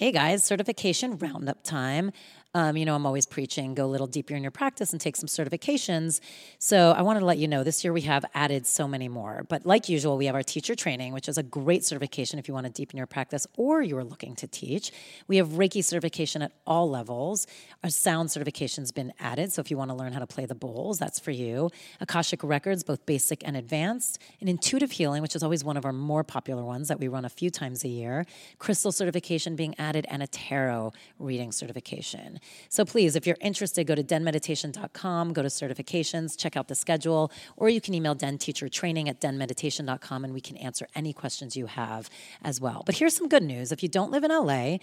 Hey guys, certification roundup time. Um, you know, I'm always preaching go a little deeper in your practice and take some certifications. So I wanted to let you know this year we have added so many more. But like usual, we have our teacher training, which is a great certification if you want to deepen your practice or you are looking to teach. We have Reiki certification at all levels. Our sound certification's been added. So if you want to learn how to play the bowls, that's for you. Akashic Records, both basic and advanced. And intuitive healing, which is always one of our more popular ones that we run a few times a year. Crystal certification being added and a tarot reading certification. So please, if you're interested, go to denmeditation.com, go to certifications, check out the schedule, or you can email den teacher training at denmeditation.com and we can answer any questions you have as well. But here's some good news. If you don't live in LA,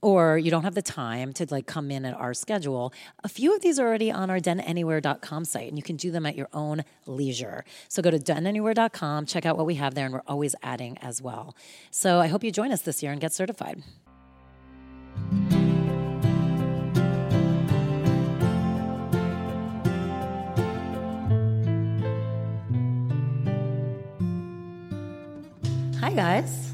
or you don't have the time to like come in at our schedule, a few of these are already on our denanywhere.com site and you can do them at your own leisure. So go to denanywhere.com, check out what we have there, and we're always adding as well. So I hope you join us this year and get certified. Hi, guys.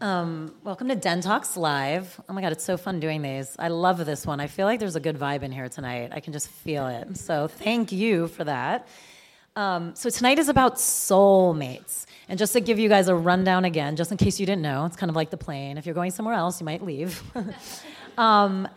Um, welcome to Den Talks Live. Oh my God, it's so fun doing these. I love this one. I feel like there's a good vibe in here tonight. I can just feel it. So thank you for that. Um, so tonight is about soulmates. And just to give you guys a rundown again, just in case you didn't know, it's kind of like the plane. If you're going somewhere else, you might leave. um,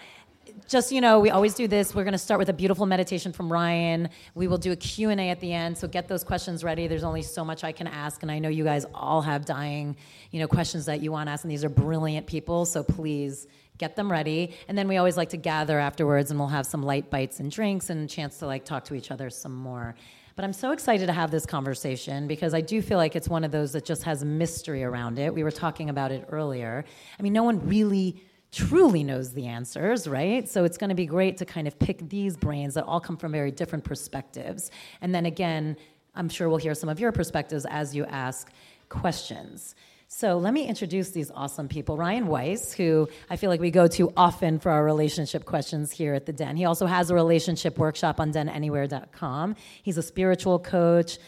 just you know we always do this. We're going to start with a beautiful meditation from ryan. We will do a q&a at the end so get those questions ready. There's only so much i can ask and i know you guys all have dying you know questions that you want to ask and these are brilliant people so please get them ready. And then we always like to gather afterwards and we'll have some light bites and drinks and a chance to like talk to each other some more. But i'm so excited to have this conversation because i do feel like it's one of those that just has mystery around it. We were talking about it earlier. I mean no one really truly knows the answers, right? So it's going to be great to kind of pick these brains that all come from very different perspectives. And then again, I'm sure we'll hear some of your perspectives as you ask questions. So let me introduce these awesome people. Ryan Weiss, who I feel like we go to often for our relationship questions here at the Den. He also has a relationship workshop on denanywhere.com. He's a spiritual coach,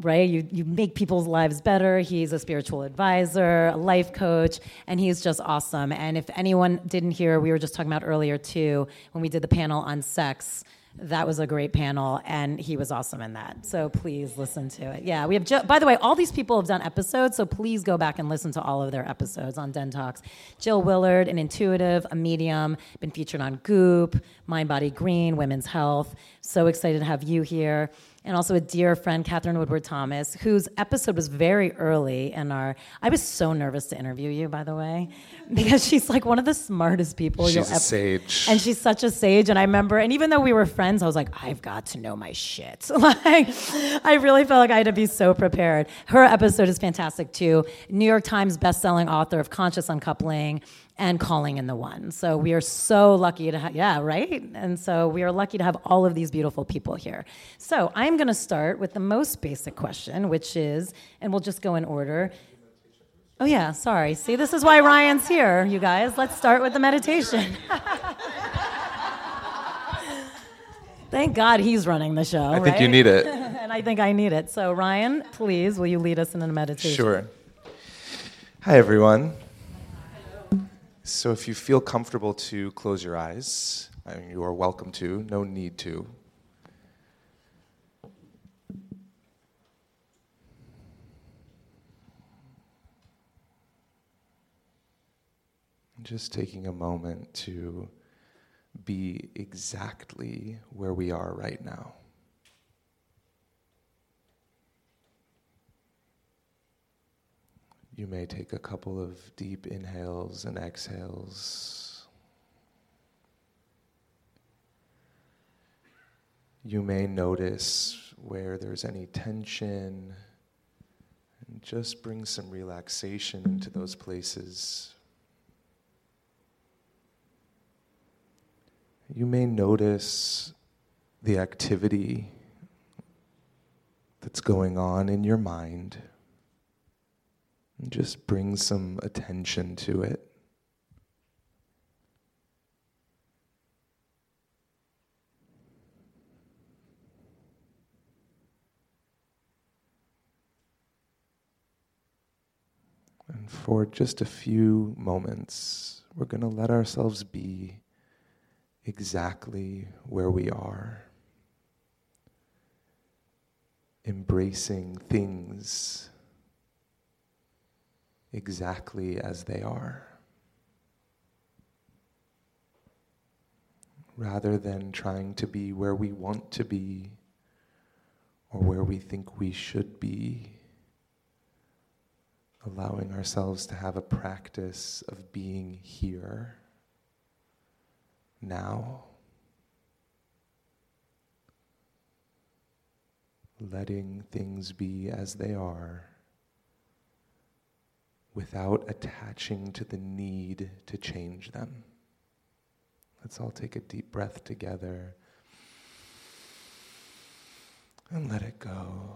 right? You, you make people's lives better. He's a spiritual advisor, a life coach, and he's just awesome. And if anyone didn't hear, we were just talking about earlier too, when we did the panel on sex. That was a great panel, and he was awesome in that. So please listen to it. Yeah, we have. By the way, all these people have done episodes, so please go back and listen to all of their episodes on Den Talks. Jill Willard, an intuitive, a medium, been featured on Goop, Mind Body Green, Women's Health. So excited to have you here and also a dear friend, Katherine Woodward Thomas, whose episode was very early in our. I was so nervous to interview you, by the way, because she's like one of the smartest people she's you'll a sage, and she's such a sage. And I remember, and even though we were friends, I was like, I've got to know my shit. like, I really felt like I had to be so prepared. Her episode is fantastic too. New York Times best-selling author of Conscious Uncoupling and calling in the one. So we are so lucky to have, yeah, right? And so we are lucky to have all of these beautiful people here. So I'm going to start with the most basic question, which is, and we'll just go in order. Oh, yeah, sorry. See, this is why Ryan's here, you guys. Let's start with the meditation. Thank God he's running the show. I right? think you need it. and I think I need it. So, Ryan, please, will you lead us in a meditation? Sure. Hi, everyone. So, if you feel comfortable to close your eyes, I mean, you are welcome to, no need to. Just taking a moment to be exactly where we are right now. You may take a couple of deep inhales and exhales. You may notice where there's any tension and just bring some relaxation into those places. You may notice the activity that's going on in your mind. Just bring some attention to it. And for just a few moments, we're going to let ourselves be exactly where we are, embracing things exactly as they are. Rather than trying to be where we want to be or where we think we should be, allowing ourselves to have a practice of being here, now. Letting things be as they are without attaching to the need to change them. Let's all take a deep breath together and let it go.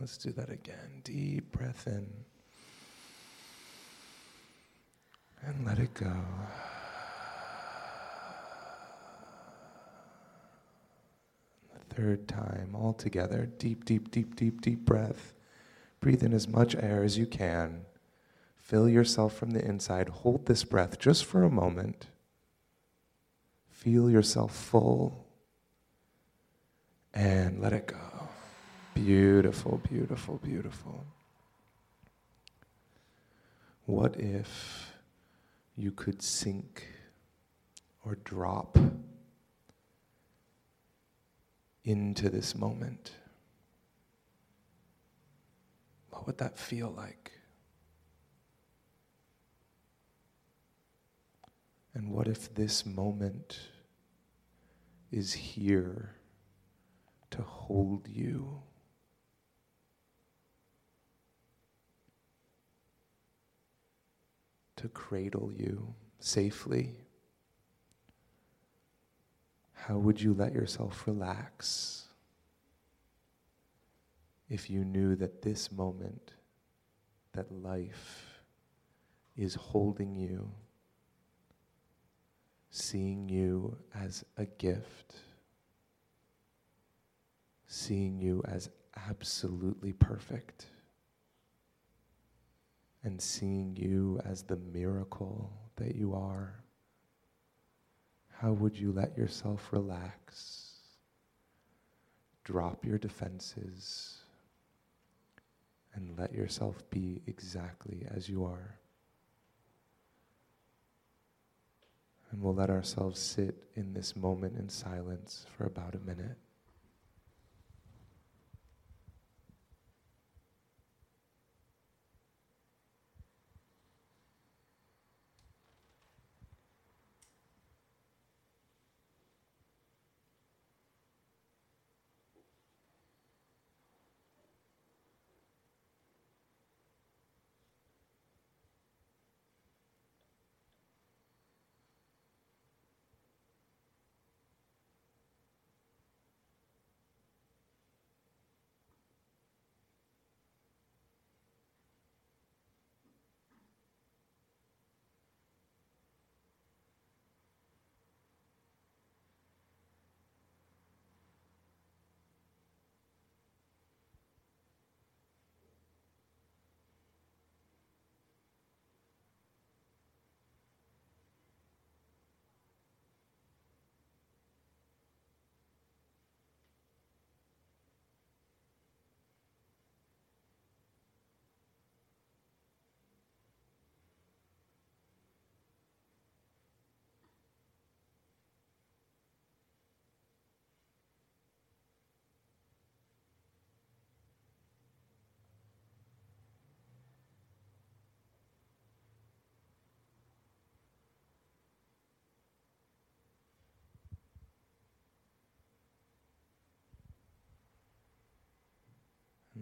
Let's do that again. Deep breath in and let it go. Third time, all together. Deep, deep, deep, deep, deep breath. Breathe in as much air as you can. Fill yourself from the inside. Hold this breath just for a moment. Feel yourself full. And let it go. Beautiful, beautiful, beautiful. What if you could sink or drop into this moment, what would that feel like? And what if this moment is here to hold you? To cradle you safely? How would you let yourself relax if you knew that this moment, that life is holding you, seeing you as a gift, seeing you as absolutely perfect, and seeing you as the miracle that you are? How would you let yourself relax? Drop your defenses and let yourself be exactly as you are. And we'll let ourselves sit in this moment in silence for about a minute.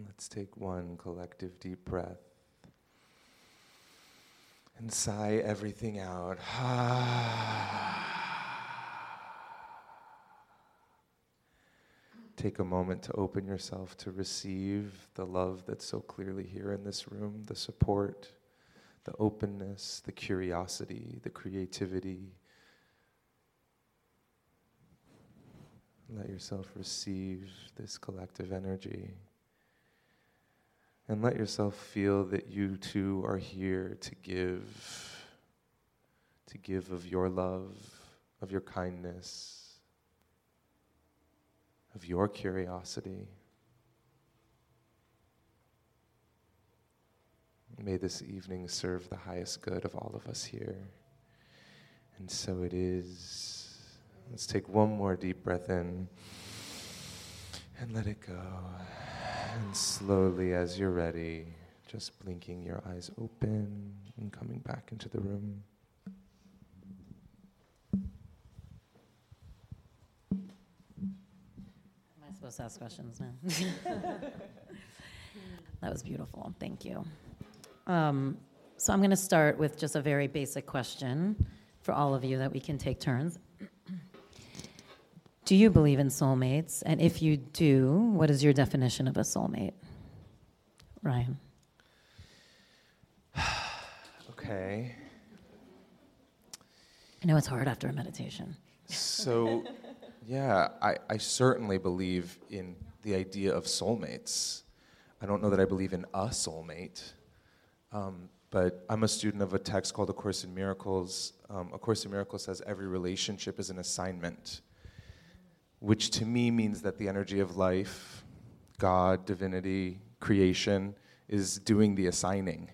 Let's take one collective deep breath and sigh everything out. Take a moment to open yourself to receive the love that's so clearly here in this room, the support, the openness, the curiosity, the creativity. Let yourself receive this collective energy. And let yourself feel that you too are here to give, to give of your love, of your kindness of your curiosity. May this evening serve the highest good of all of us here. And so it is. Let's take one more deep breath in and let it go. And slowly, as you're ready, just blinking your eyes open and coming back into the room. Am I supposed to ask questions now. that was beautiful. Thank you. Um, so I'm going to start with just a very basic question for all of you that we can take turns. Do you believe in soulmates? And if you do, what is your definition of a soulmate? Ryan. okay. I know it's hard after a meditation. So yeah, I, I certainly believe in the idea of soulmates. I don't know that I believe in a soulmate, um, but I'm a student of a text called A Course in Miracles. Um, a Course in Miracles says every relationship is an assignment, which to me means that the energy of life, God, divinity, creation, is doing the assigning.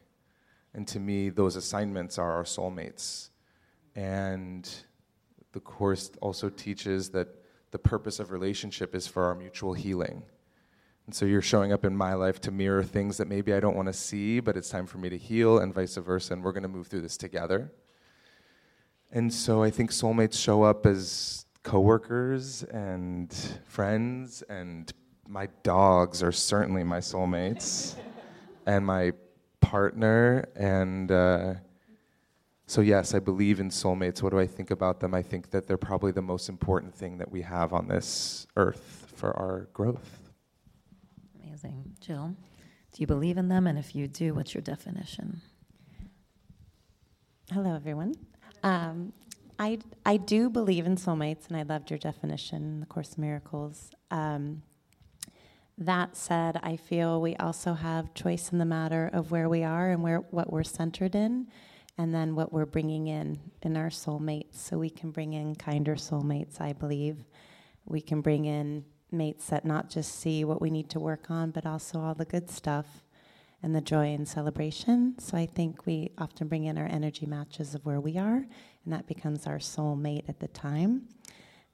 And to me, those assignments are our soulmates. And the Course also teaches that the purpose of relationship is for our mutual healing. And so you're showing up in my life to mirror things that maybe I don't want to see, but it's time for me to heal, and vice versa, and we're going to move through this together. And so I think soulmates show up as coworkers and friends, and my dogs are certainly my soulmates, and my partner, and uh, so, yes, I believe in soulmates. What do I think about them? I think that they're probably the most important thing that we have on this earth for our growth. Amazing. Jill, do you believe in them? And if you do, what's your definition? Hello, everyone. Um, I, I do believe in soulmates, and I loved your definition in the Course of Miracles. Um, that said, I feel we also have choice in the matter of where we are and where what we're centered in and then what we're bringing in in our soulmates. So we can bring in kinder soulmates, I believe. We can bring in mates that not just see what we need to work on, but also all the good stuff and the joy and celebration. So I think we often bring in our energy matches of where we are, and that becomes our soul mate at the time.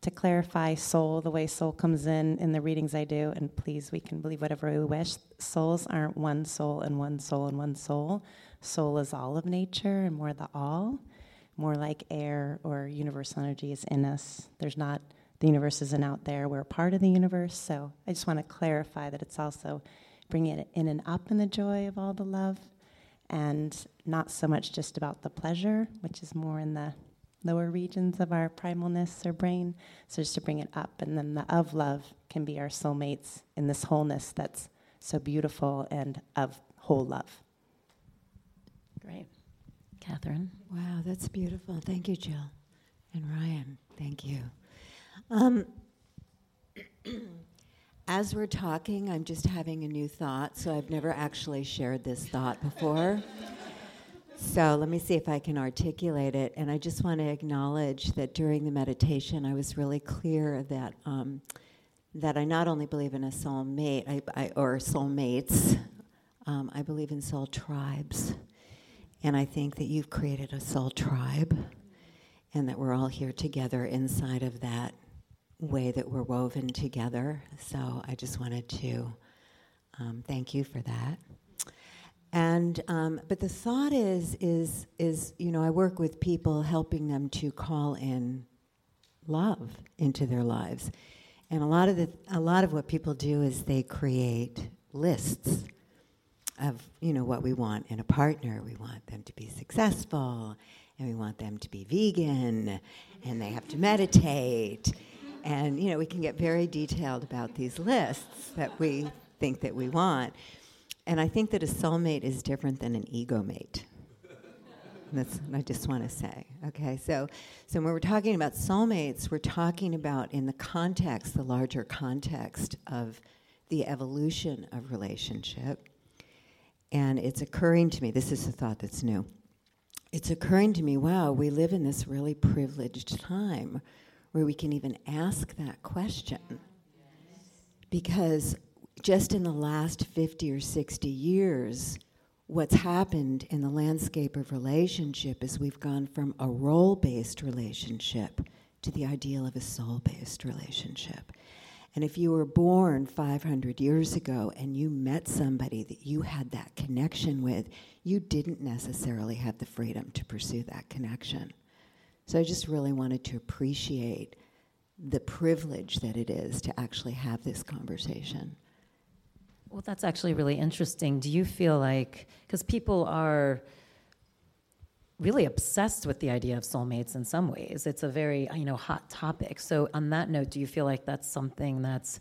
To clarify soul, the way soul comes in in the readings I do, and please, we can believe whatever we wish. Souls aren't one soul and one soul and one soul soul is all of nature and more the all, more like air or universal energy is in us. There's not, the universe isn't out there. We're part of the universe. So I just want to clarify that it's also bringing it in and up in the joy of all the love and not so much just about the pleasure, which is more in the lower regions of our primalness or brain. So just to bring it up. And then the of love can be our soulmates in this wholeness that's so beautiful and of whole love. Great. Katherine? Wow, that's beautiful. Thank you, Jill. And Ryan, thank you. Um, as we're talking, I'm just having a new thought, so I've never actually shared this thought before. so let me see if I can articulate it. And I just want to acknowledge that during the meditation, I was really clear that. Um, that I not only believe in a soulmate I, I, or soulmates, um, I believe in soul tribes. And I think that you've created a soul tribe and that we're all here together inside of that way that we're woven together. So I just wanted to um, thank you for that. And um, but the thought is is is you know I work with people helping them to call in love into their lives, and a lot of the a lot of what people do is they create lists of you know what we want in a partner. We want them to be successful, and we want them to be vegan, and they have to meditate, and you know we can get very detailed about these lists that we think that we want. And I think that a soulmate is different than an ego mate. That's what I just want to say. Okay, so so when we're talking about soulmates, we're talking about in the context, the larger context of the evolution of relationship. And it's occurring to me, this is a thought that's new. It's occurring to me, wow, we live in this really privileged time where we can even ask that question. Because just in the last 50 or 60 years, what's happened in the landscape of relationship is we've gone from a role based relationship to the ideal of a soul based relationship. And if you were born 500 years ago and you met somebody that you had that connection with, you didn't necessarily have the freedom to pursue that connection. So I just really wanted to appreciate the privilege that it is to actually have this conversation. Well, that's actually really interesting. Do you feel like, because people are really obsessed with the idea of soulmates in some ways. It's a very you know hot topic. So on that note, do you feel like that's something that's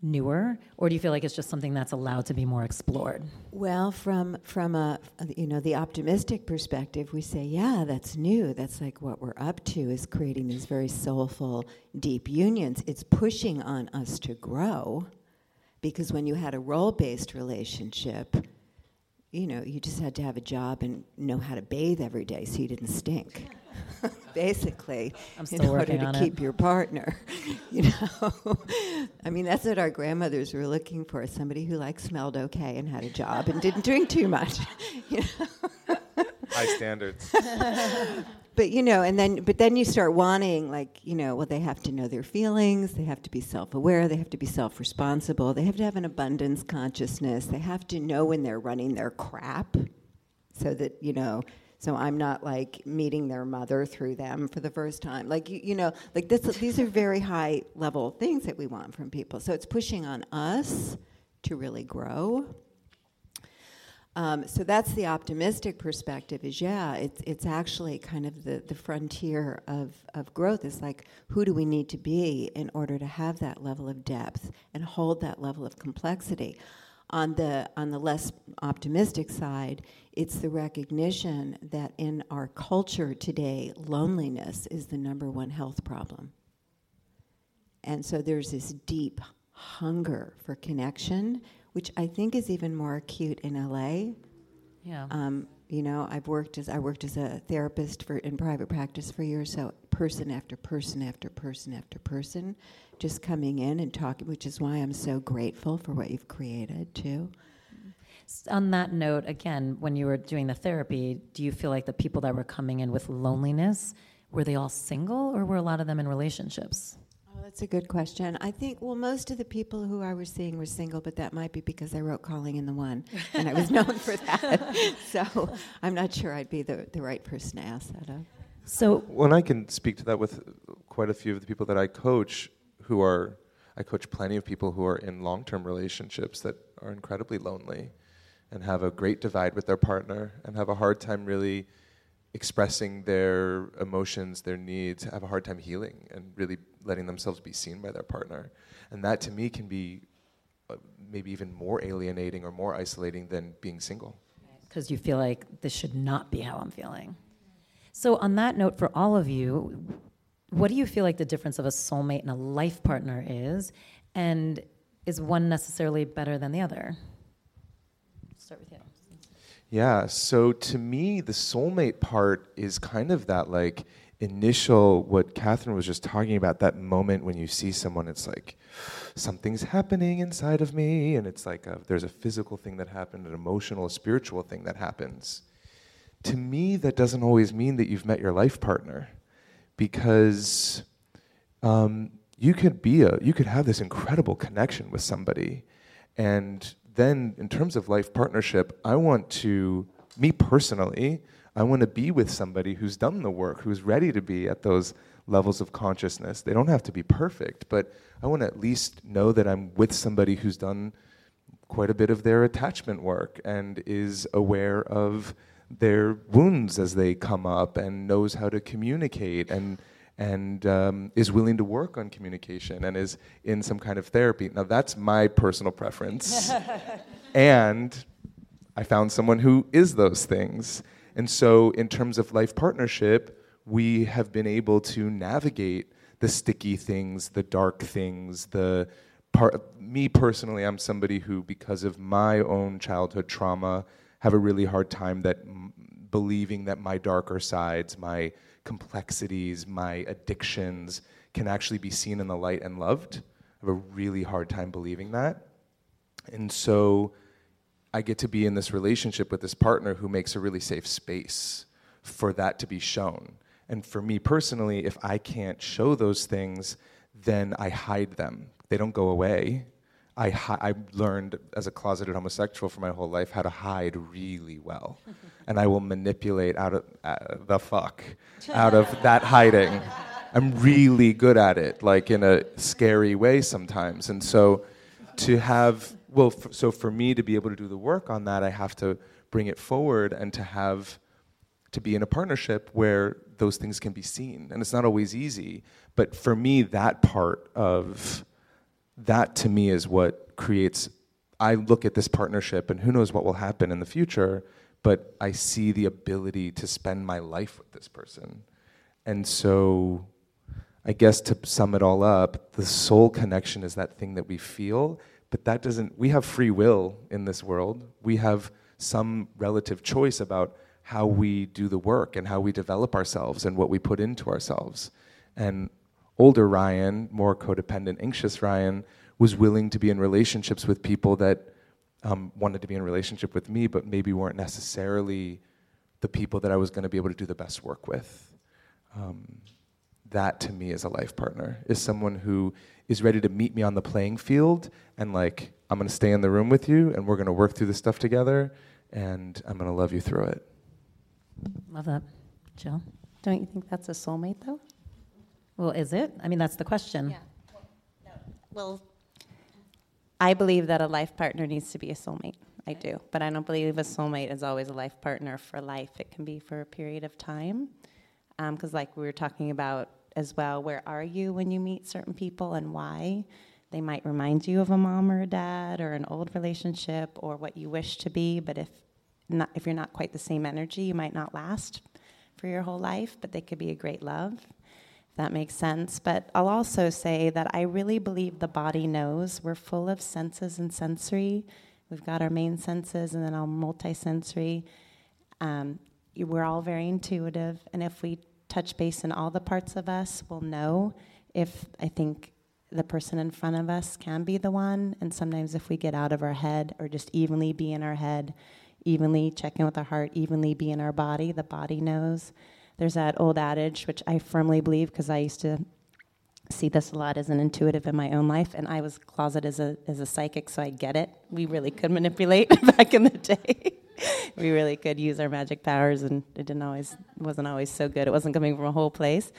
newer, or do you feel like it's just something that's allowed to be more explored? Well, from from a you know the optimistic perspective, we say, yeah, that's new. That's like what we're up to is creating these very soulful, deep unions. It's pushing on us to grow, because when you had a role-based relationship you know, you just had to have a job and know how to bathe every day so you didn't stink. Basically, in order to keep it. your partner, you know. I mean, that's what our grandmothers were looking for: somebody who like smelled okay and had a job and didn't drink too much. You know? High standards. But you know, and then but then you start wanting like you know, well, they have to know their feelings, they have to be self-aware, they have to be self-responsible, they have to have an abundance consciousness, they have to know when they're running their crap, so that you know. So I'm not like meeting their mother through them for the first time. Like you, you know, like this. These are very high level things that we want from people. So it's pushing on us to really grow um, so that's the optimistic perspective is yeah, it's, it's actually kind of the, the frontier of, of growth is like who do we need to be in order to have that level of depth and hold that level of complexity. On the, on the less optimistic side, it's the recognition that in our culture today, loneliness is the number one health problem. And so there's this deep hunger for connection which I think is even more acute in LA. Yeah. Um, you know, I've worked as I worked as a therapist for in private practice for years. So person after person after person after person, just coming in and talking, which is why I'm so grateful for what you've created too. On that note, again, when you were doing the therapy, do you feel like the people that were coming in with loneliness were they all single, or were a lot of them in relationships? Oh, that's a good question. I think, well, most of the people who I was seeing were single, but that might be because I wrote Calling in the One, and I was known for that. so I'm not sure I'd be the, the right person to ask that of. So, when I can speak to that with quite a few of the people that I coach who are, I coach plenty of people who are in long term relationships that are incredibly lonely and have a great divide with their partner and have a hard time really expressing their emotions, their needs, have a hard time healing and really letting themselves be seen by their partner. And that to me can be uh, maybe even more alienating or more isolating than being single. Because you feel like this should not be how I'm feeling. So, on that note, for all of you, what do you feel like the difference of a soulmate and a life partner is? And is one necessarily better than the other? Start with you. Yeah, so to me, the soulmate part is kind of that like initial, what Katherine was just talking about, that moment when you see someone, it's like something's happening inside of me, and it's like a, there's a physical thing that happened, an emotional, a spiritual thing that happens. To me, that doesn't always mean that you've met your life partner, because um, you could be a, you could have this incredible connection with somebody, and then in terms of life partnership, I want to, me personally, I want to be with somebody who's done the work, who's ready to be at those levels of consciousness. They don't have to be perfect, but I want to at least know that I'm with somebody who's done quite a bit of their attachment work and is aware of their wounds as they come up and knows how to communicate and and um, is willing to work on communication and is in some kind of therapy. Now that's my personal preference, and I found someone who is those things. And so, in terms of life partnership, we have been able to navigate the sticky things, the dark things, the part. Me personally, I'm somebody who, because of my own childhood trauma, have a really hard time that m- believing that my darker sides, my complexities, my addictions can actually be seen in the light and loved. I have a really hard time believing that. And so I get to be in this relationship with this partner who makes a really safe space for that to be shown. And for me personally, if I can't show those things, then I hide them. They don't go away. I, hi- I learned as a closeted homosexual for my whole life how to hide really well. and I will manipulate out of uh, the fuck out of that hiding. I'm really good at it, like in a scary way sometimes. And so to have, well, f- so for me to be able to do the work on that, I have to bring it forward and to have, to be in a partnership where those things can be seen. And it's not always easy. But for me, that part of, that to me is what creates i look at this partnership and who knows what will happen in the future but i see the ability to spend my life with this person. And so i guess to sum it all up the soul connection is that thing that we feel but that doesn't we have free will in this world. We have some relative choice about how we do the work and how we develop ourselves and what we put into ourselves. And older Ryan, more codependent, anxious Ryan, was willing to be in relationships with people that um, wanted to be in relationship with me, but maybe weren't necessarily the people that I was going to be able to do the best work with. Um, that to me is a life partner, is someone who is ready to meet me on the playing field and like, I'm going to stay in the room with you and we're going to work through this stuff together and I'm going to love you through it. Love that. Jill? Don't you think that's a soulmate, though? Well, is it? I mean, that's the question. Yeah. Well, I believe that a life partner needs to be a soulmate. I do. But I don't believe a soulmate is always a life partner for life. It can be for a period of time. Um, because, like we were talking about as well, where are you when you meet certain people and why? They might remind you of a mom or a dad or an old relationship or what you wish to be. But if, not, if you're not quite the same energy, you might not last for your whole life, but they could be a great love that makes sense. But I'll also say that I really believe the body knows. We're full of senses and sensory. We've got our main senses and then our multisensory. Um, we're all very intuitive, and if we touch base in all the parts of us, we'll know if I think the person in front of us can be the one. And sometimes if we get out of our head or just evenly be in our head, evenly check in with our heart, evenly be in our body, the body knows. There's that old adage, which I firmly believe because I used to see this a lot as an intuitive in my own life, and I was closeted as a as a psychic, so I get it. We really could manipulate back in the day. we really could use our magic powers, and it didn't always wasn't always so good. It wasn't coming from a whole place.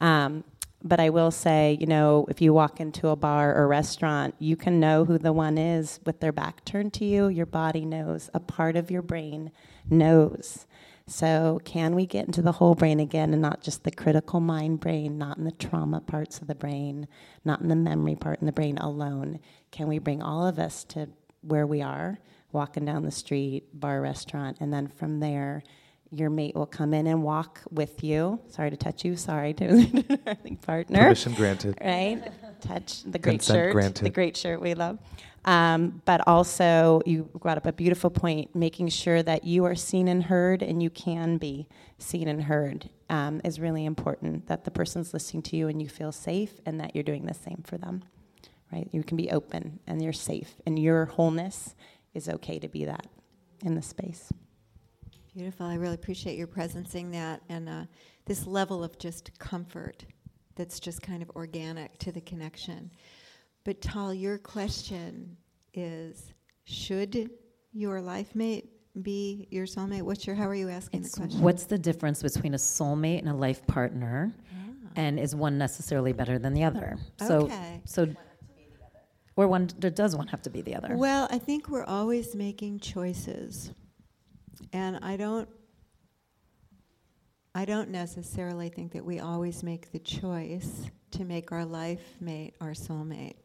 Um, but I will say, you know, if you walk into a bar or restaurant, you can know who the one is with their back turned to you. Your body knows. A part of your brain knows. So, can we get into the whole brain again and not just the critical mind brain, not in the trauma parts of the brain, not in the memory part in the brain alone? Can we bring all of us to where we are, walking down the street, bar, restaurant, and then from there, your mate will come in and walk with you. Sorry to touch you. Sorry to partner. Permission granted. Right? Touch the great Consent shirt. granted. The great shirt we love. Um, but also, you brought up a beautiful point. Making sure that you are seen and heard, and you can be seen and heard, um, is really important. That the person's listening to you, and you feel safe, and that you're doing the same for them. Right? You can be open, and you're safe, and your wholeness is okay to be that in the space. Beautiful. I really appreciate your presencing that and uh, this level of just comfort that's just kind of organic to the connection. But Tal, your question is should your life mate be your soulmate? What's your how are you asking It's the question? what's the difference between a soulmate and a life partner? Ah. And is one necessarily better than the other? So, Okay. so Or one does one have to be the other? Well, I think we're always making choices. And I don't I don't necessarily think that we always make the choice to make our life mate our soulmate.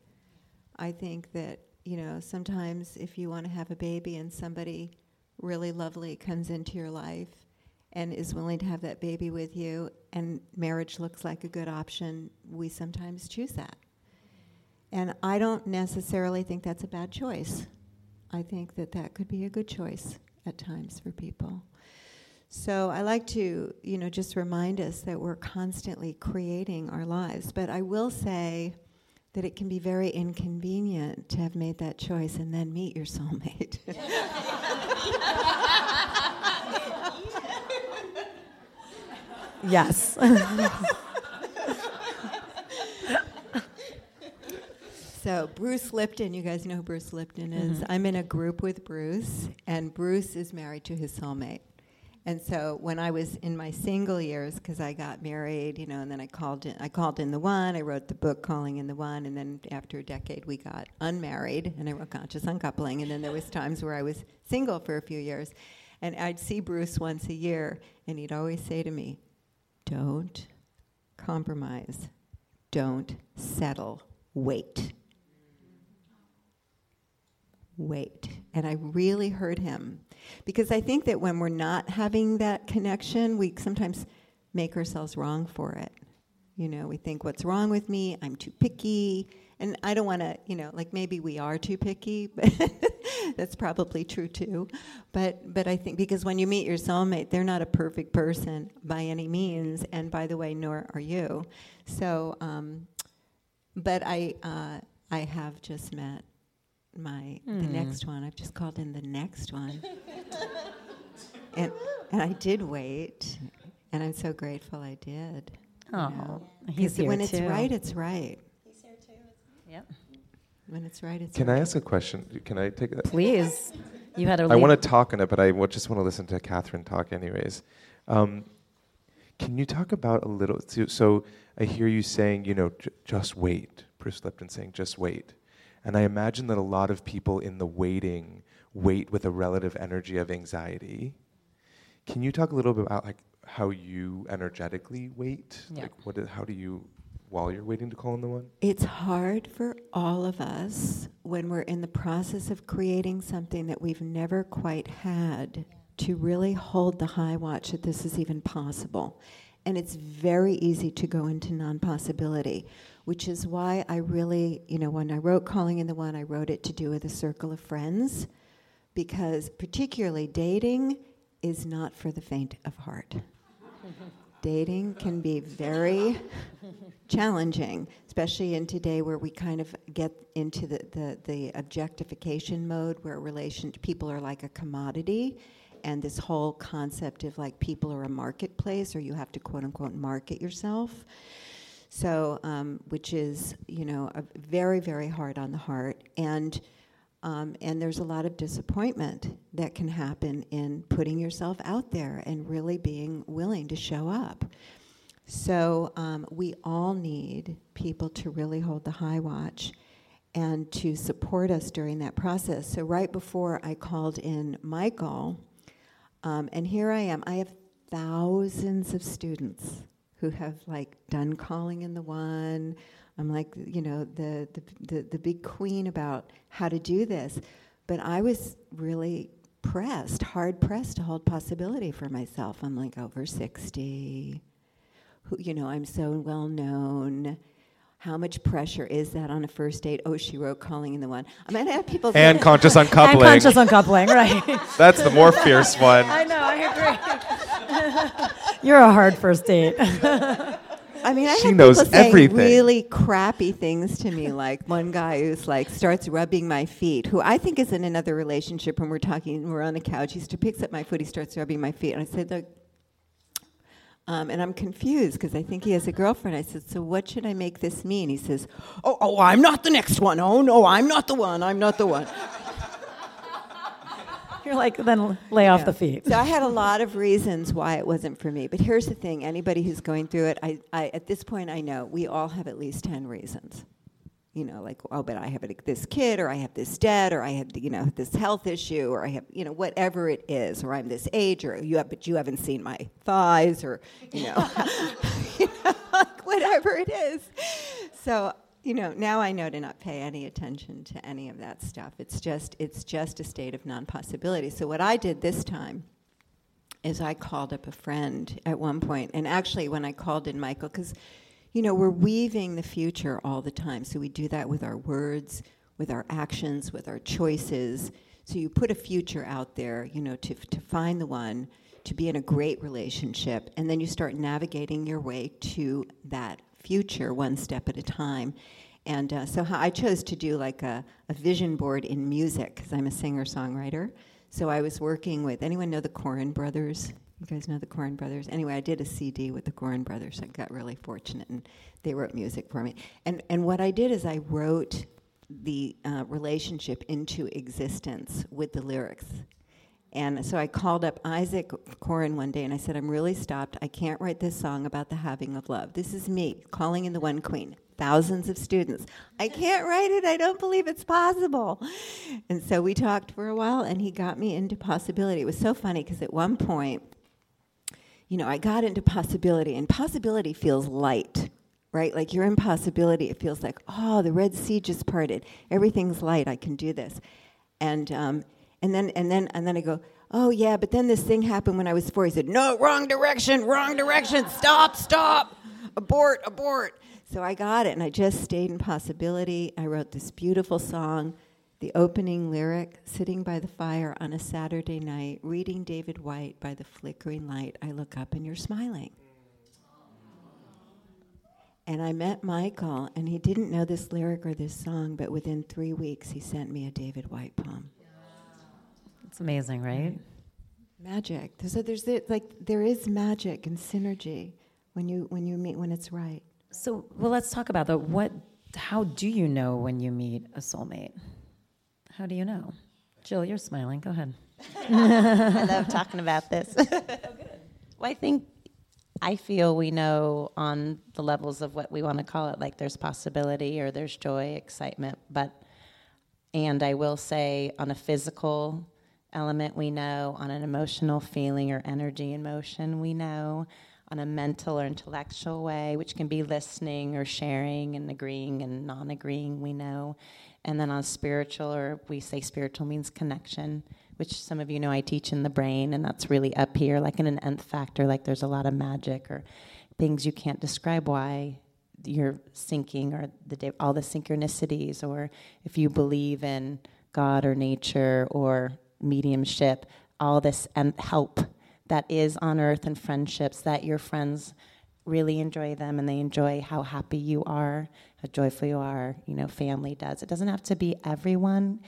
I think that, you know, sometimes if you want to have a baby and somebody really lovely comes into your life and is willing to have that baby with you and marriage looks like a good option, we sometimes choose that. And I don't necessarily think that's a bad choice. I think that that could be a good choice at times for people. So I like to, you know, just remind us that we're constantly creating our lives. But I will say that it can be very inconvenient to have made that choice and then meet your soulmate. yes. So Bruce Lipton, you guys know who Bruce Lipton is. Mm-hmm. I'm in a group with Bruce, and Bruce is married to his soulmate. And so when I was in my single years, because I got married, you know, and then I called in, I called in the one. I wrote the book Calling in the One, and then after a decade, we got unmarried, and I wrote Conscious Uncoupling. And then there was times where I was single for a few years, and I'd see Bruce once a year, and he'd always say to me, "Don't compromise, don't settle, wait." wait. And I really heard him. Because I think that when we're not having that connection, we sometimes make ourselves wrong for it. You know, we think, what's wrong with me? I'm too picky. And I don't want to, you know, like maybe we are too picky, but that's probably true too. But, but I think because when you meet your soulmate, they're not a perfect person by any means. And by the way, nor are you. So, um, but I, uh, I have just met my the next one. I've just called in the next one. and and I did wait, and I'm so grateful I did. you Oh, know. he's 'Cause here when it's right, it's right. He's here too. Yep. When it's right, it's Can right. I ask a question? Can I take that? Please. You had a I want to talk on it, but I wa- just want to listen to Katherine talk anyways. Um, can you talk about a little? So, so I hear you saying, you know, j- just wait. Bruce Lipton saying, just wait. And I imagine that a lot of people in the waiting wait with a relative energy of anxiety. Can you talk a little bit about like how you energetically wait? Yeah. Like what? i- How do you, while you're waiting to call in the one? It's hard for all of us when we're in the process of creating something that we've never quite had to really hold the high watch that this is even possible. And it's very easy to go into non possibility, which is why I really, you know, when I wrote Calling in the One, I wrote it to do with a circle of friends, because particularly dating is not for the faint of heart. Dating can be very challenging, especially in today where we kind of get into the, the, the objectification mode where relation people are like a commodity and this whole concept of like people are a marketplace or you have to quote unquote market yourself. So, um, which is, you know, very, very hard on the heart. And, um, and there's a lot of disappointment that can happen in putting yourself out there and really being willing to show up. So um, we all need people to really hold the high watch and to support us during that process. So right before I called in Michael, um, and here I am, I have thousands of students who have like done calling in the one. I'm like, you know, the, the, the, the big queen about how to do this. But I was really pressed, hard pressed to hold possibility for myself. I'm like over 60 who, you know, I'm so well known. How much pressure is that on a first date? Oh, she wrote calling in the one. I mean, I have people And conscious And uncoupling. conscious uncoupling, right? That's the more fierce one. I know, I agree. You're a hard first date. I mean, I She have knows people saying everything. really crappy things to me. Like one guy who's like starts rubbing my feet, who I think is in another relationship. When we're talking, we're on the couch. He st- picks up my foot. He starts rubbing my feet, and I said, "Look." Um, and I'm confused because I think he has a girlfriend. I said, "So what should I make this mean?" He says, "Oh, oh, I'm not the next one. Oh no, I'm not the one. I'm not the one." You're like, then lay off Yeah. the feet. So I had a lot of reasons why it wasn't for me. But here's the thing: anybody who's going through it, I, I, at this point, I know we all have at least ten reasons. you know, like, oh, but I have this kid, or I have this debt, or I have, you know, this health issue, or I have, you know, whatever it is, or I'm this age, or you have, but you haven't seen my thighs, or, you know, you know like whatever it is. So, you know, now I know to not pay any attention to any of that stuff. It's just, it's just a state of non-possibility. So what I did this time is I called up a friend at one point, and actually when I called in Michael, because you know, we're weaving the future all the time. So we do that with our words, with our actions, with our choices. So you put a future out there, you know, to, to find the one, to be in a great relationship, and then you start navigating your way to that future one step at a time. And uh, so I chose to do like a, a vision board in music because I'm a singer songwriter. So I was working with anyone know the Corin brothers? You guys know the Corin Brothers? Anyway, I did a CD with the Corin Brothers. I got really fortunate, and they wrote music for me. And, and what I did is I wrote the uh, relationship into existence with the lyrics. And so I called up Isaac Corin one day and I said, I'm really stopped. I can't write this song about the having of love. This is me calling in the one queen, thousands of students. I can't write it. I don't believe it's possible. And so we talked for a while and he got me into possibility. It was so funny because at one point, you know, I got into possibility, and possibility feels light, right? Like you're in possibility, it feels like, oh, the Red Sea just parted. Everything's light. I can do this. And, um, and, then, and, then, and then I go, oh, yeah, but then this thing happened when I was four. He said, no, wrong direction, wrong direction. Stop, stop. Abort, abort. So I got it, and I just stayed in possibility. I wrote this beautiful song the opening lyric sitting by the fire on a Saturday night, reading David Whyte by the flickering light, I look up and you're smiling. And I met Michael, and he didn't know this lyric or this song, but within three weeks, he sent me a David Whyte poem. It's amazing, right? Magic. So there's like there is magic and synergy when you when you meet when it's right. So well, let's talk about that. What? How do you know when you meet a soulmate? How do you know? Jill, you're smiling. Go ahead. I love talking about this. oh, well, I think I feel we know on the levels of what we want to call it, like there's possibility or there's joy, excitement, but, and I will say on a physical element, we know, on an emotional feeling or energy and motion, we know, on a mental or intellectual way, which can be listening or sharing and agreeing and non agreeing, we know. And then on spiritual, or we say spiritual means connection, which some of you know I teach in the brain, and that's really up here, like in an nth factor, like there's a lot of magic or things you can't describe why you're syncing or the all the synchronicities, or if you believe in God or nature or mediumship, all this and help that is on earth and friendships that your friends really enjoy them and they enjoy how happy you are how joyful you are, you know, family does. It doesn't have to be everyone,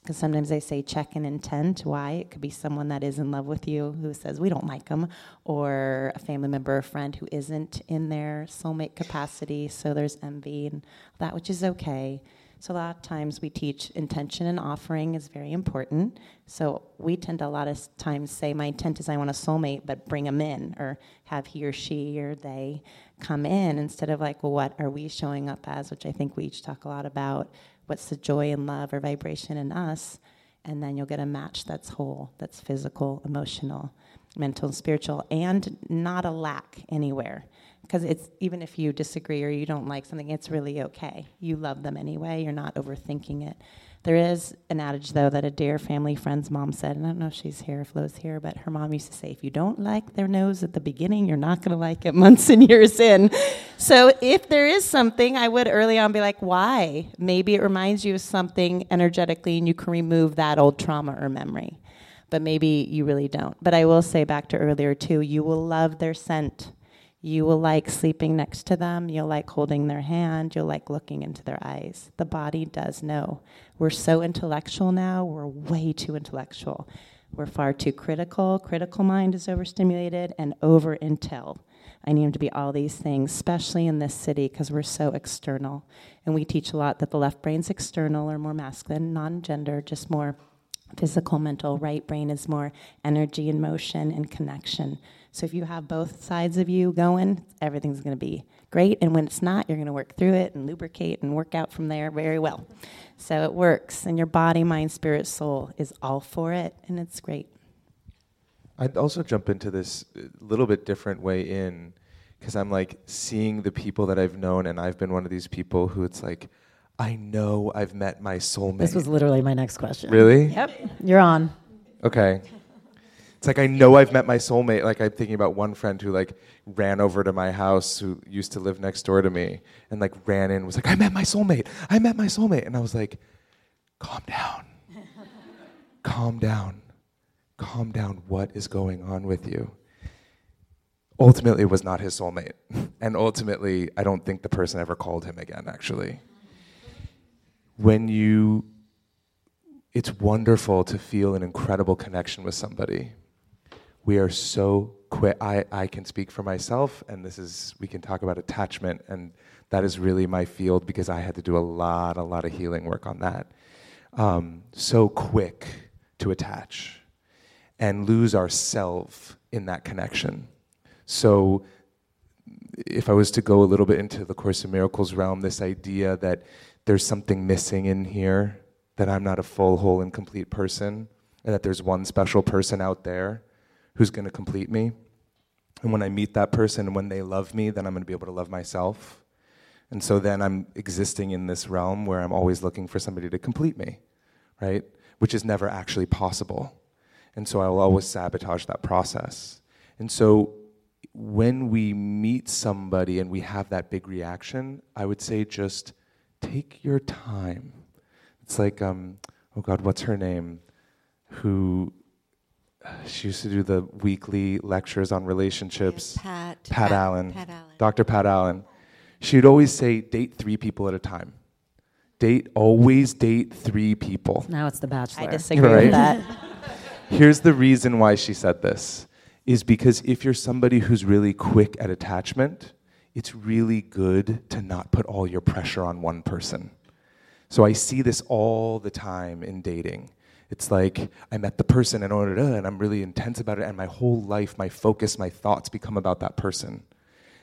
because sometimes they say check an intent. Why? It could be someone that is in love with you who says we don't like them, or a family member or friend who isn't in their soulmate capacity. So there's envy and that, which is okay. So a lot of times we teach intention and offering is very important. So we tend to a lot of times say my intent is I want a soulmate, but bring them in or have he or she or they come in instead of like, well, what are we showing up as? Which I think we each talk a lot about. What's the joy and love or vibration in us? And then you'll get a match that's whole, that's physical, emotional, mental, and spiritual, and not a lack anywhere because it's even if you disagree or you don't like something, it's really okay. You love them anyway. You're not overthinking it. There is an adage though that a dear family friend's mom said, and I don't know if she's here, if Lo's here, but her mom used to say, if you don't like their nose at the beginning, you're not going to like it months and years in. so if there is something, I would early on be like, why? Maybe it reminds you of something energetically, and you can remove that old trauma or memory. But maybe you really don't. But I will say back to earlier too, you will love their scent you will like sleeping next to them. You'll like holding their hand. You'll like looking into their eyes. The body does know. We're so intellectual now. We're way too intellectual. We're far too critical. Critical mind is overstimulated and over intel. I need them to be all these things, especially in this city because we're so external. And we teach a lot that the left brain's external or more masculine, non gender, just more physical, mental. Right brain is more energy and motion and connection. So if you have both sides of you going, everything's going to be great. And when it's not, you're going to work through it and lubricate and work out from there very well. So it works. And your body, mind, spirit, soul is all for it. And it's great. I'd also jump into this a little bit different way in because I'm like seeing the people that I've known, and I've been one of these people who it's like, I know I've met my soulmate. This was literally my next question. Really? Yep. You're on. Okay. It's like I know I've met my soulmate. Like I'm thinking about one friend who like ran over to my house who used to live next door to me and like ran in was like I met my soulmate. I met my soulmate and I was like calm down. calm down. Calm down. What is going on with you? Ultimately it was not his soulmate. and ultimately I don't think the person ever called him again actually. When you it's wonderful to feel an incredible connection with somebody we are so quick. I, I can speak for myself, and this is, we can talk about attachment, and that is really my field because I had to do a lot, a lot of healing work on that. Um, so quick to attach and lose ourself in that connection. So, if I was to go a little bit into the Course in Miracles realm, this idea that there's something missing in here, that I'm not a full, whole, and complete person, and that there's one special person out there who's going to complete me. And when I meet that person and when they love me, then I'm going to be able to love myself. And so then I'm existing in this realm where I'm always looking for somebody to complete me, right? Which is never actually possible. And so I will always sabotage that process. And so when we meet somebody and we have that big reaction, I would say just take your time. It's like, um, oh God, what's her name? Who she used to do the weekly lectures on relationships. Yes, Pat, Pat, Pat, Allen. Pat Allen. Dr. Pat Allen. She'd always say, date three people at a time. Date, always date three people. Now it's The Bachelor. I disagree Right. with that. Here's the reason why she said this is because if you're somebody who's really quick at attachment, it's really good to not put all your pressure on one person. So I see this all the time in dating. It's like I met the person and, and I'm really intense about it, and my whole life, my focus, my thoughts become about that person.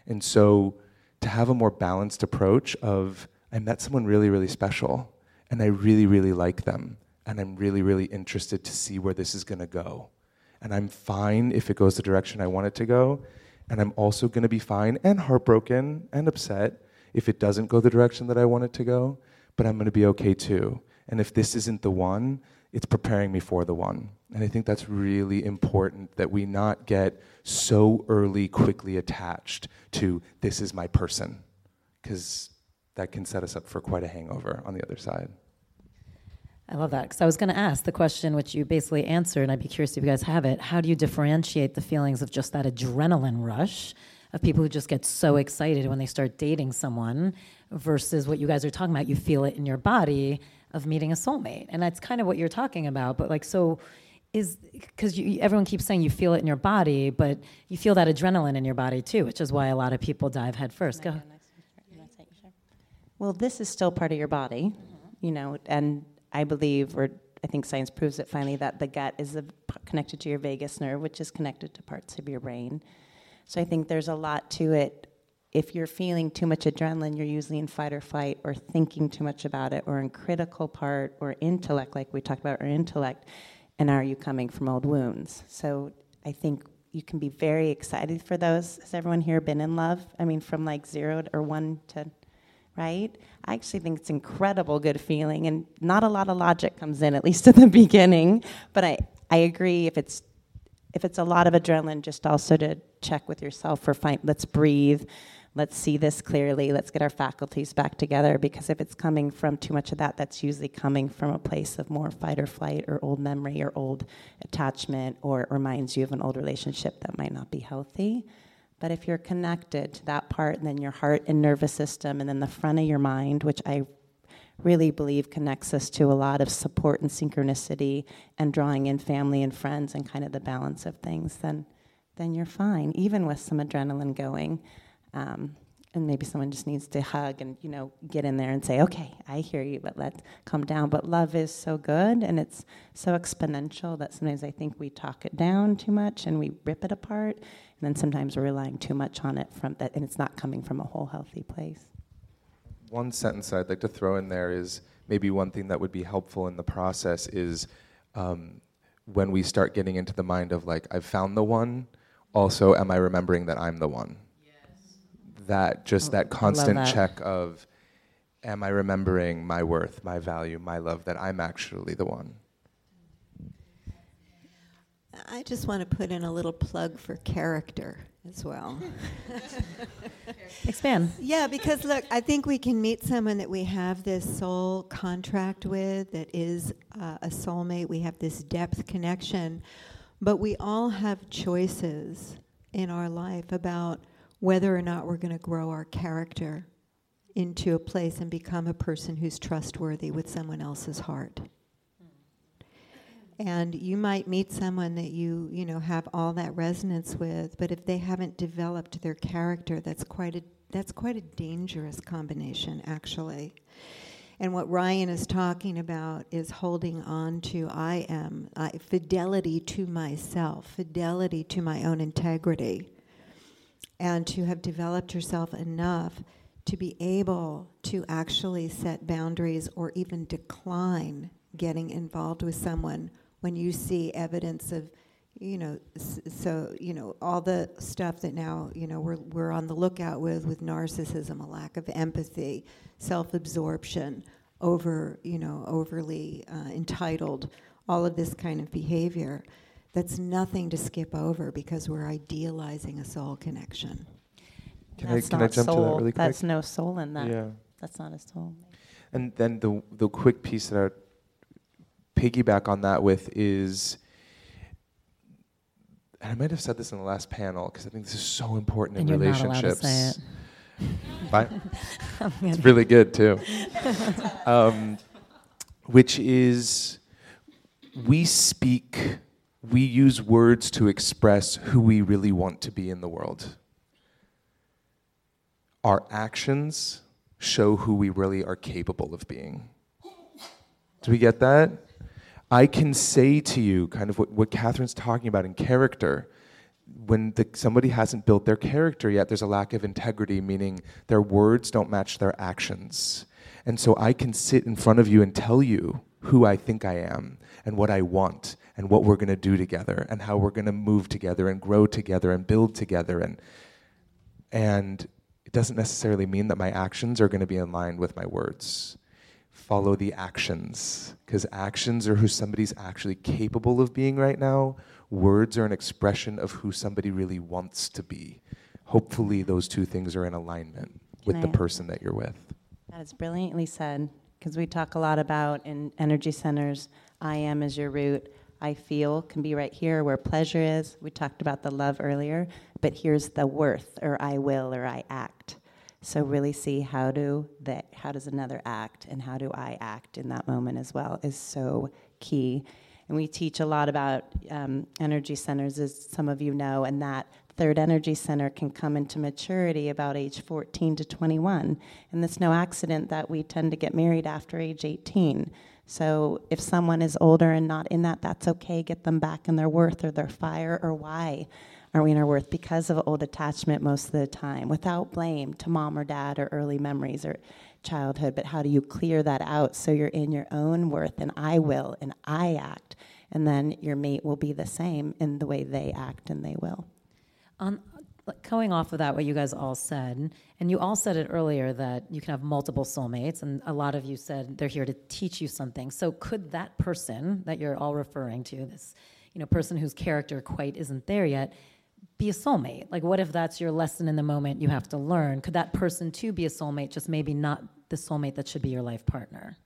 And so to have a more balanced approach of I met someone really, really special, and I really, really like them, and I'm really, really interested to see where this is to go. And I'm fine if it goes the direction I want it to go, and I'm also to be fine and heartbroken and upset if it doesn't go the direction that I want it to go, but I'm to be okay too. And if this isn't the one, it's preparing me for the one. And I think that's really important that we not get so early, quickly attached to this is my person, because that can set us up for quite a hangover on the other side. I love that because I was going to ask the question, which you basically answered, and I'd be curious if you guys have it. How do you differentiate the feelings of just that adrenaline rush of people who just get so excited when they start dating someone versus what you guys are talking about? You feel it in your body of meeting a soulmate, and that's kind of what you're talking about. But like, so is because everyone keeps saying you feel it in your body, but you feel that adrenaline in your body too, which is why a lot of people dive headfirst. Go. Well, this is still part of your body, you know, and I believe, or I think science proves it finally, that the gut is a, connected to your vagus nerve, which is connected to parts of your brain. So I think there's a lot to it. If you're feeling too much adrenaline, you're usually in fight or flight, or thinking too much about it, or in critical part, or intellect, like we talked about, or intellect. And are you coming from old wounds? So I think you can be very excited for those. Has everyone here been in love? I mean, from like zero or one to right? I actually think it's incredible good feeling, and not a lot of logic comes in, at least at the beginning. But I, I agree if it's if it's a lot of adrenaline, just also to check with yourself for fine. Let's breathe. Let's see this clearly. Let's get our faculties back together. Because if it's coming from too much of that, that's usually coming from a place of more fight or flight or old memory or old attachment or it reminds you of an old relationship that might not be healthy. But if you're connected to that part, and then your heart and nervous system, and then the front of your mind, which I really believe connects us to a lot of support and synchronicity and drawing in family and friends and kind of the balance of things, then, then you're fine, even with some adrenaline going. Um, and maybe someone just needs to hug and you know get in there and say okay i hear you but let's calm down. But love is so good and it's so exponential that sometimes i think we talk it down too much and we rip it apart. And then sometimes we're relying too much on it from that and it's not coming from a whole healthy place. One sentence i'd like to throw in there is maybe one thing that would be helpful in the process is um, when we start getting into the mind of like i've found the one also am i remembering that i'm the one that just that constant that. check of am I remembering my worth, my value, my love, that I'm actually the one. I just want to put in a little plug for character as well. Expand. Yeah, because look, I think we can meet someone that we have this soul contract with, that is uh, a soulmate. We have this depth connection, but we all have choices in our life about whether or not we're going to grow our character into a place and become a person who's trustworthy with someone else's heart. And you might meet someone that you, you know, have all that resonance with, but if they haven't developed their character, that's quite a that's quite a dangerous combination actually. And what Ryan is talking about is holding on to I am, uh, fidelity to myself, fidelity to my own integrity and to have developed yourself enough to be able to actually set boundaries or even decline getting involved with someone when you see evidence of you know so you know all the stuff that now you know we're we're on the lookout with with narcissism a lack of empathy self-absorption over you know overly uh, entitled all of this kind of behavior that's nothing to skip over because we're idealizing a soul connection. Can that's I can not I jump soul. to that really quick? That's no soul in that. Yeah. That's not a soul. And then the the quick piece that I piggyback on that with is, and I might have said this in the last panel because I think this is so important and in relationships. Not allowed to say it. It's really good too. Um, which is, we speak we use words to express who we really want to be in the world. Our actions show who we really are capable of being. Do we get that? I can say to you, kind of what, what Katherine's talking about in character, when the, somebody hasn't built their character yet, there's a lack of integrity, meaning their words don't match their actions. And so I can sit in front of you and tell you who I think I am and what I want and what we're going to do together and how we're going to move together and grow together and build together and and it doesn't necessarily mean that my actions are going to be in line with my words. Follow the actions because actions are who somebody's actually capable of being right now. Words are an expression of who somebody really wants to be. Hopefully those two things are in alignment with Can the person that you're with. That is brilliantly said because we talk a lot about in energy centers, I am is your root. I feel can be right here where pleasure is. We talked about the love earlier, but here's the worth or I will or I act. So really see how do that how does another act and how do I act in that moment as well is so key. And we teach a lot about um, energy centers, as some of you know, and that third energy center can come into maturity about age 14 to 21. And it's no accident that we tend to get married after age 18. So if someone is older and not in that, that's okay. Get them back in their worth or their fire or why are we in our worth? Because of old attachment most of the time, without blame to mom or dad or early memories or childhood. But how do you clear that out so you're in your own worth and I will and I act? And then your mate will be the same in the way they act and they will. On going off of that, what you guys all said, and you all said it earlier that you can have multiple soulmates, and a lot of you said they're here to teach you something. So could that person that you're all referring to, this you know person whose character quite isn't there yet, be a soulmate? Like, what if that's your lesson in the moment you have to learn? Could that person too be a soulmate, just maybe not the soulmate that should be your life partner?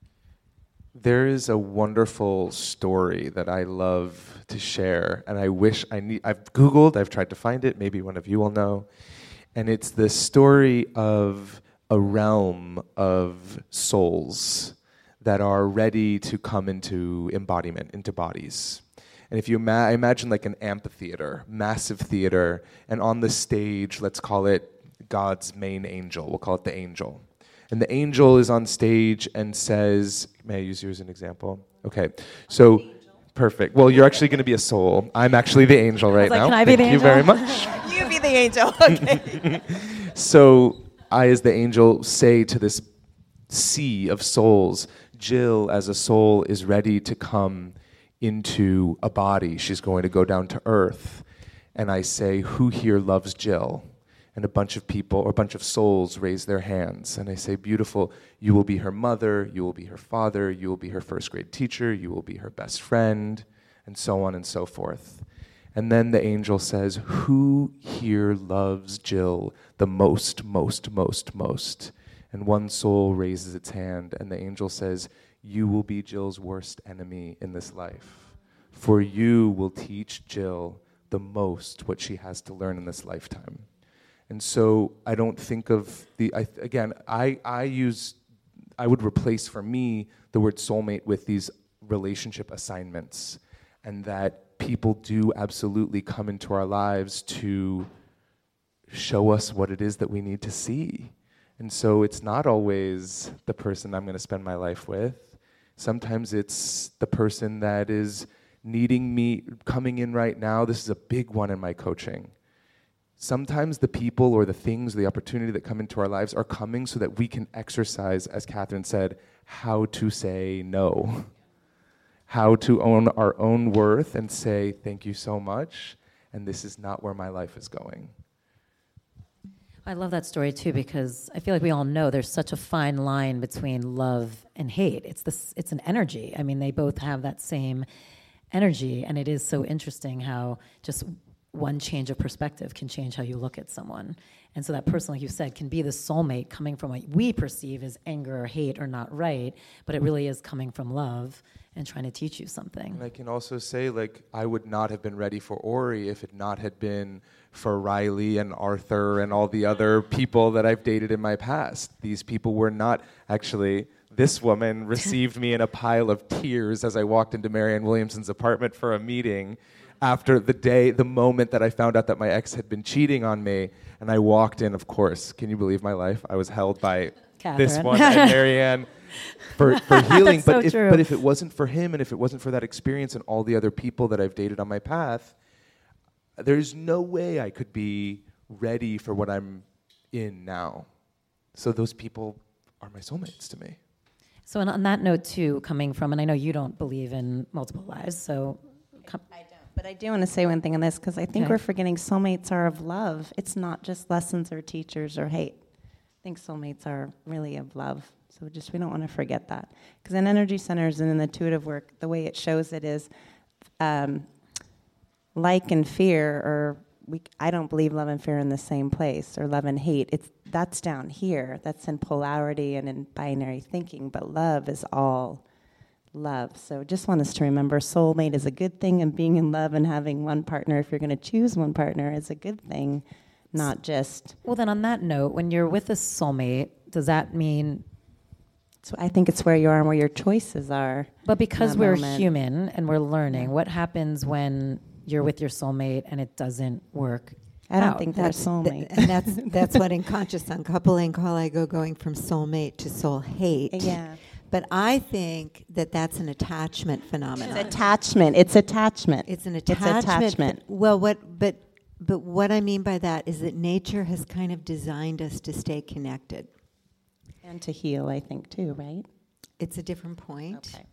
There is a wonderful story that I love to share, and I wish I need. I've Googled, I've tried to find it, maybe one of you will know. And it's the story of a realm of souls that are ready to come into embodiment, into bodies. And if you ima- imagine like an amphitheater, massive theater, and on the stage, let's call it God's main angel. We'll call it the angel. And the angel is on stage and says, May I use you as an example? Okay. So, perfect. Well, you're actually going to be a soul. I'm actually the angel right like, now. "Can I be Thank the you very much. You be the angel. Okay. So I, as the angel, say to this sea of souls, Jill, as a soul, is ready to come into a body. She's going to go down to earth. And I say, Who here loves Jill? And a bunch of people, or a bunch of souls, raise their hands. And I say, Beautiful, you will be her mother, you will be her father, you will be her first grade teacher, you will be her best friend, and so on and so forth. And then the angel says, Who here loves Jill the most, most, most, most? And one soul raises its hand, and the angel says, You will be Jill's worst enemy in this life. For you will teach Jill the most what she has to learn in this lifetime. And so I don't think of the, I, again, I, I use, I would replace for me the word soulmate with these relationship assignments. And that people do absolutely come into our lives to show us what it is that we need to see. And so it's not always the person I'm going to spend my life with. Sometimes it's the person that is needing me coming in right now. This is a big one in my coaching. Sometimes the people or the things, the opportunity that come into our lives are coming so that we can exercise, as Katherine said, how to say no, how to own our own worth and say, thank you so much, and this is not where my life is going. I love that story too because I feel like we all know there's such a fine line between love and hate. It's this it's an energy. I mean, they both have that same energy and it is so interesting how just one change of perspective can change how you look at someone. And so that person like you said can be the soulmate coming from what we perceive as anger or hate or not right, but it really is coming from love and trying to teach you something. And I can also say, like, I would not have been ready for Ori if it not had been for Riley and Arthur and all the other people that I've dated in my past. These people were not actually. This woman received me in a pile of tears as I walked into Marianne Williamson's apartment for a meeting after the day, the moment that I found out that my ex had been cheating on me. And I walked in, of course. Can you believe my life? I was held by this one and Marianne for, for healing. That's but, so if, true. but if it wasn't for him and if it wasn't for that experience and all the other people that I've dated on my path, there's no way I could be ready for what I'm in now. So those people are my soulmates to me. So and on that note too, coming from and I know you don't believe in multiple lives, so com- I don't. But I do want to say one thing on this because I think Okay. we're forgetting soulmates are of love. It's not just lessons or teachers or hate. I think soulmates are really of love. So just we don't want to forget that. Because in energy centers and in intuitive work, the way it shows it is um, like and fear, or we, I don't believe love and fear in the same place, or love and hate. It's that's down here. That's in polarity and in binary thinking. But love is all love. So just want us to remember soulmate is a good thing, and being in love and having one partner, if you're going to choose one partner, is a good thing, not just. well then on that note, when you're with a soulmate, does that mean So I think it's where you are and where your choices are. But because we're moment. human and we're learning, what happens when you're with your soulmate and it doesn't work? I don't out? think That's- soulmate. th- and that's that's what in conscious uncoupling call I go going from soulmate to soul hate. Yeah. But I think that that's an attachment phenomenon. It's attachment. It's attachment. It's an attachment. It's attachment. Well, what but but what I mean by that is that nature has kind of designed us to stay connected. and to heal, I think too, right? It's a different point. Okay.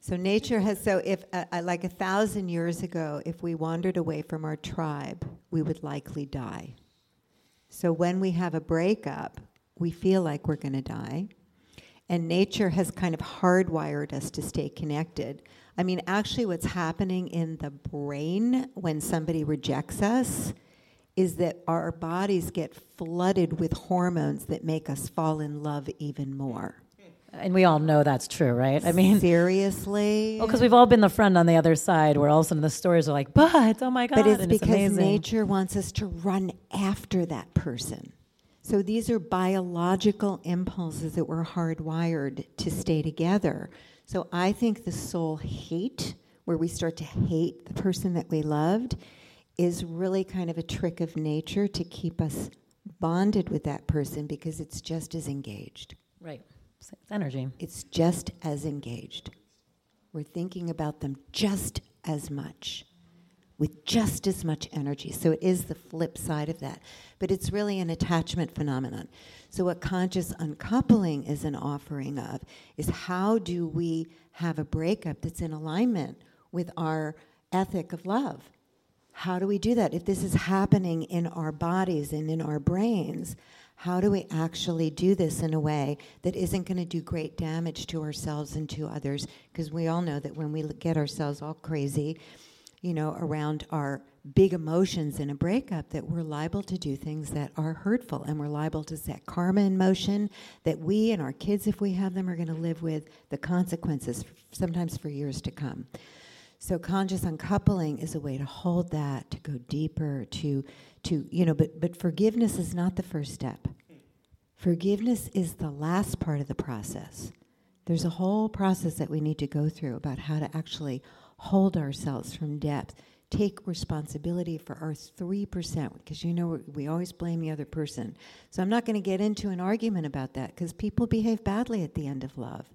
So nature has so if uh, uh, like a thousand years ago, if we wandered away from our tribe, we would likely die. So when we have a breakup, we feel like we're going to die. And nature has kind of hardwired us to stay connected. I mean, actually, what's happening in the brain when somebody rejects us is that our bodies get flooded with hormones that make us fall in love even more. And we all know that's true, right? I mean, seriously. Well, because we've all been the friend on the other side where all of a sudden the stories are like, but, oh my God. But it's because amazing. nature wants us to run after that person. So these are biological impulses that we're hardwired to stay together. So I think the soul hate, where we start to hate the person that we loved, is really kind of a trick of nature to keep us bonded with that person because it's just as engaged. Right. It's energy. It's just as engaged. We're thinking about them just as much, with just as much energy. So it is the flip side of that. But it's really an attachment phenomenon. So, what conscious uncoupling is an offering of is how do we have a breakup that's in alignment with our ethic of love? How do we do that? If this is happening in our bodies and in our brains, how do we actually do this in a way that isn't going to do great damage to ourselves and to others? Because we all know that when we get ourselves all crazy, you know, around our big emotions in a breakup, that we're liable to do things that are hurtful and we're liable to set karma in motion that we and our kids, if we have them, are going to live with the consequences, sometimes for years to come. So conscious uncoupling is a way to hold that, to go deeper, to to you know, but but forgiveness is not the first step. Forgiveness is the last part of the process. There's a whole process that we need to go through about how to actually hold ourselves from depth, take responsibility for our 3%, because you know we always blame the other person. So I'm not going to get into an argument about that because people behave badly at the end of love.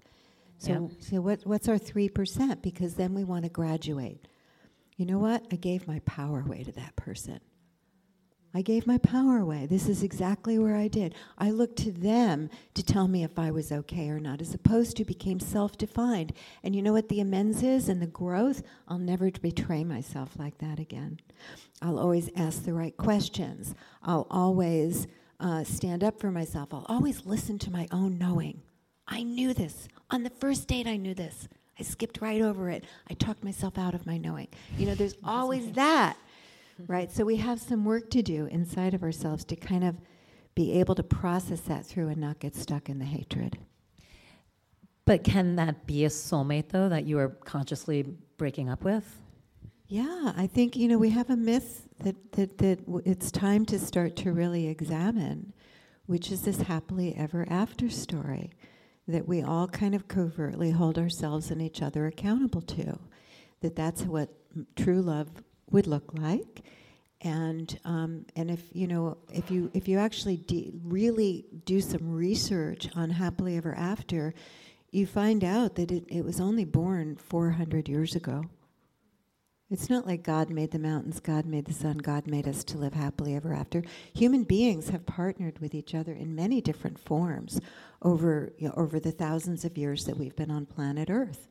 So, so what, what's our 3%? Because then we want to graduate. You know what? I gave my power away to that person. I gave my power away. This is exactly where I did. I looked to them to tell me if I was okay or not, as opposed to became self defined. And you know what the amends is and the growth? I'll never betray myself like that again. I'll always ask the right questions. I'll always uh, stand up for myself. I'll always listen to my own knowing. I knew this. On the first date, I knew this. I skipped right over it. I talked myself out of my knowing. You know, there's always that, right? So we have some work to do inside of ourselves to kind of be able to process that through and not get stuck in the hatred. But can that be a soulmate, though, that you are consciously breaking up with? Yeah, I think, you know, we have a myth that, that, that it's time to start to really examine, which is this happily ever after story that we all kind of covertly hold ourselves and each other accountable to. That that's what true love would look like. And um, and if you know if you if you actually de- really do some research on happily ever after, you find out that it, it was only born 400 years ago. It's not like God made the mountains, God made the sun, God made us to live happily ever after. Human beings have partnered with each other in many different forms over, you know, over the thousands of years that we've been on planet Earth.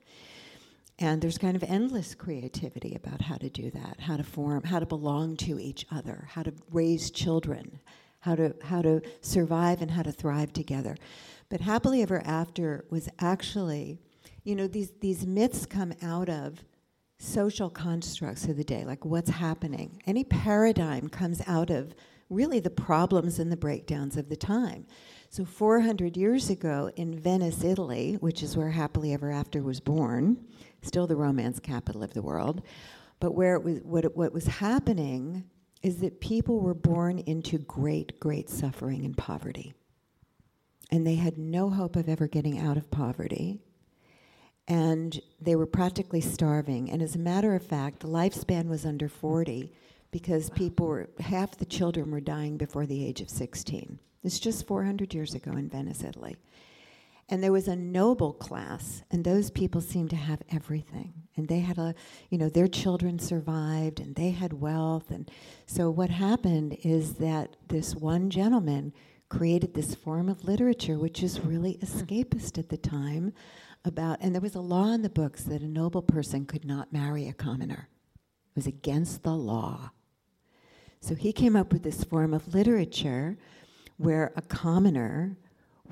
And there's kind of endless creativity about how to do that, how to form, how to belong to each other, how to raise children, how to, how to survive and how to thrive together. But happily ever after was actually, you know, these, these myths come out of social constructs of the day, like what's happening. Any paradigm comes out of really the problems and the breakdowns of the time. So 400 years ago in Venice, Italy, which is where Happily Ever After was born, still the romance capital of the world, but where it was what, it, what was happening is that people were born into great, great suffering and poverty. And they had no hope of ever getting out of poverty and they were practically starving. And as a matter of fact, the lifespan was under 40 because people were, half the children were dying before the age of 16. It's just 400 years ago in Venice, Italy. And there was a noble class, and those people seemed to have everything. And they had a, you know, their children survived and they had wealth. And so what happened is that this one gentleman created this form of literature, which is really hmm. escapist at the time, about, and there was a law in the books that a noble person could not marry a commoner. It was against the law. So he came up with this form of literature where a commoner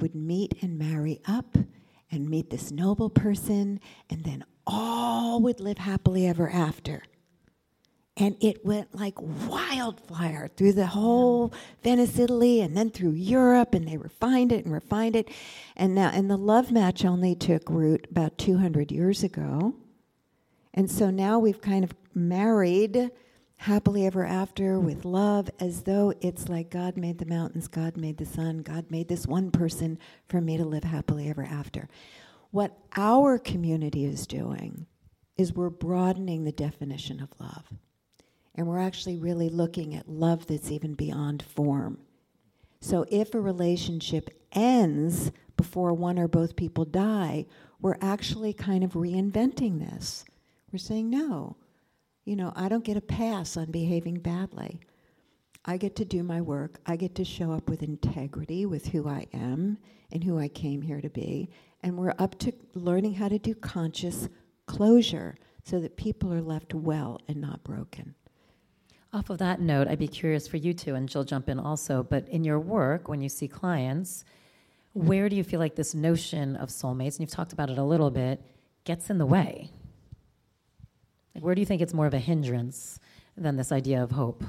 would meet and marry up and meet this noble person, and then all would live happily ever after. And it went like wildfire through the whole Venice, Italy, and then through Europe, and they refined it and refined it, and now and the love match only took root about 200 years ago, and so now we've kind of married happily ever after mm. with love as though it's like God made the mountains, God made the sun, God made this one person for me to live happily ever after. What our community is doing is we're broadening the definition of love. And we're actually really looking at love that's even beyond form. So if a relationship ends before one or both people die, we're actually kind of reinventing this. We're saying, no, you know, I don't get a pass on behaving badly. I get to do my work. I get to show up with integrity with who I am and who I came here to be. And we're up to learning how to do conscious closure so that people are left well and not broken. Off of that note, I'd be curious for you two, and Jill jump in also, but in your work, when you see clients, where do you feel like this notion of soulmates, and you've talked about it a little bit, gets in the way? Like where do you think it's more of a hindrance than this idea of hope?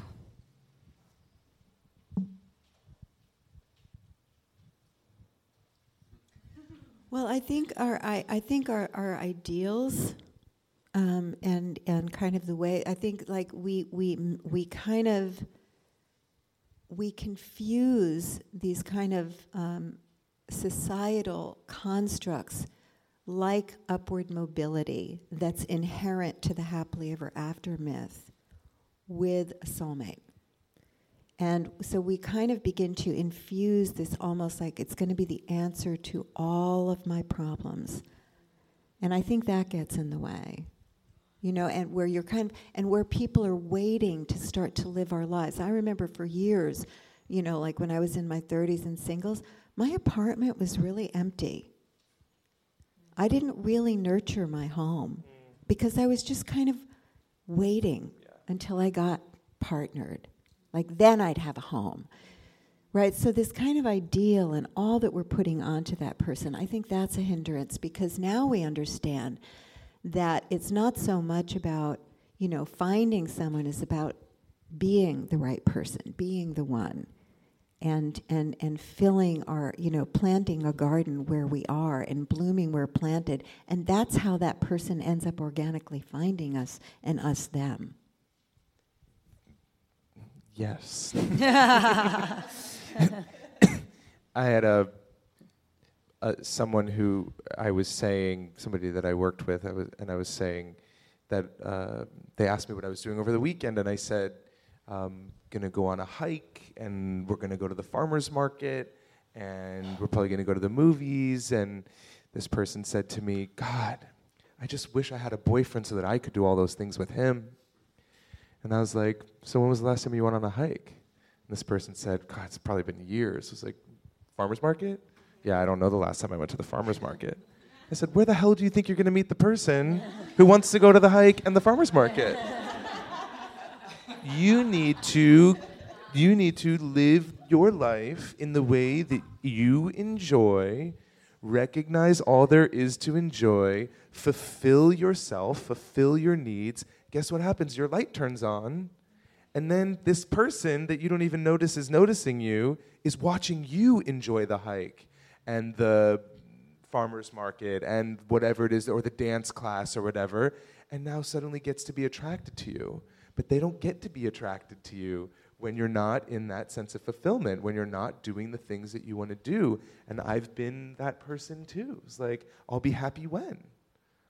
Well, I think our I, I think our, our ideals um, and and kind of the way I think like we we we kind of we confuse these kind of um, societal constructs like upward mobility that's inherent to the happily ever after myth with a soulmate. And so we kind of begin to infuse this almost like it's going to be the answer to all of my problems. And I think that gets in the way. You know, and where you're kind of, and where people are waiting to start to live our lives. I remember for years, you know, like when I was in my 30s and singles, my apartment was really empty. I didn't really nurture my home because I was just kind of waiting yeah. until I got partnered. Like then I'd have a home. Right? So, this kind of ideal and all that we're putting onto that person, I think that's a hindrance because now we understand that it's not so much about, you know, finding someone, it's about being the right person, being the one. And, and, and filling our, you know, planting a garden where we are and blooming where planted. And that's how that person ends up organically finding us and us them. Yes. I had a, a, someone who I was saying somebody that I worked with, I was, and I was saying that uh, they asked me what I was doing over the weekend, and I said, um, "Gonna go on a hike, and we're gonna go to the farmers market, and we're probably gonna go to the movies." And this person said to me, "God, I just wish I had a boyfriend so that I could do all those things with him." And I was like, So when was the last time you went on a hike? And this person said, God, it's probably been years. I was like, Farmer's market? Yeah, I don't know the last time I went to the farmer's market. I said, Where the hell do you think you're going to meet the person who wants to go to the hike and the farmer's market? You need to you need to live your life in the way that you enjoy recognize all there is to enjoy fulfill yourself fulfill your needs guess what happens? Your light turns on, and then this person that you don't even notice is noticing you is watching you enjoy the hike and the farmer's market and whatever it is, or the dance class or whatever, and now suddenly gets to be attracted to you. But they don't get to be attracted to you when you're not in that sense of fulfillment, when you're not doing the things that you want to do. And I've been that person too. It's like, I'll be happy when.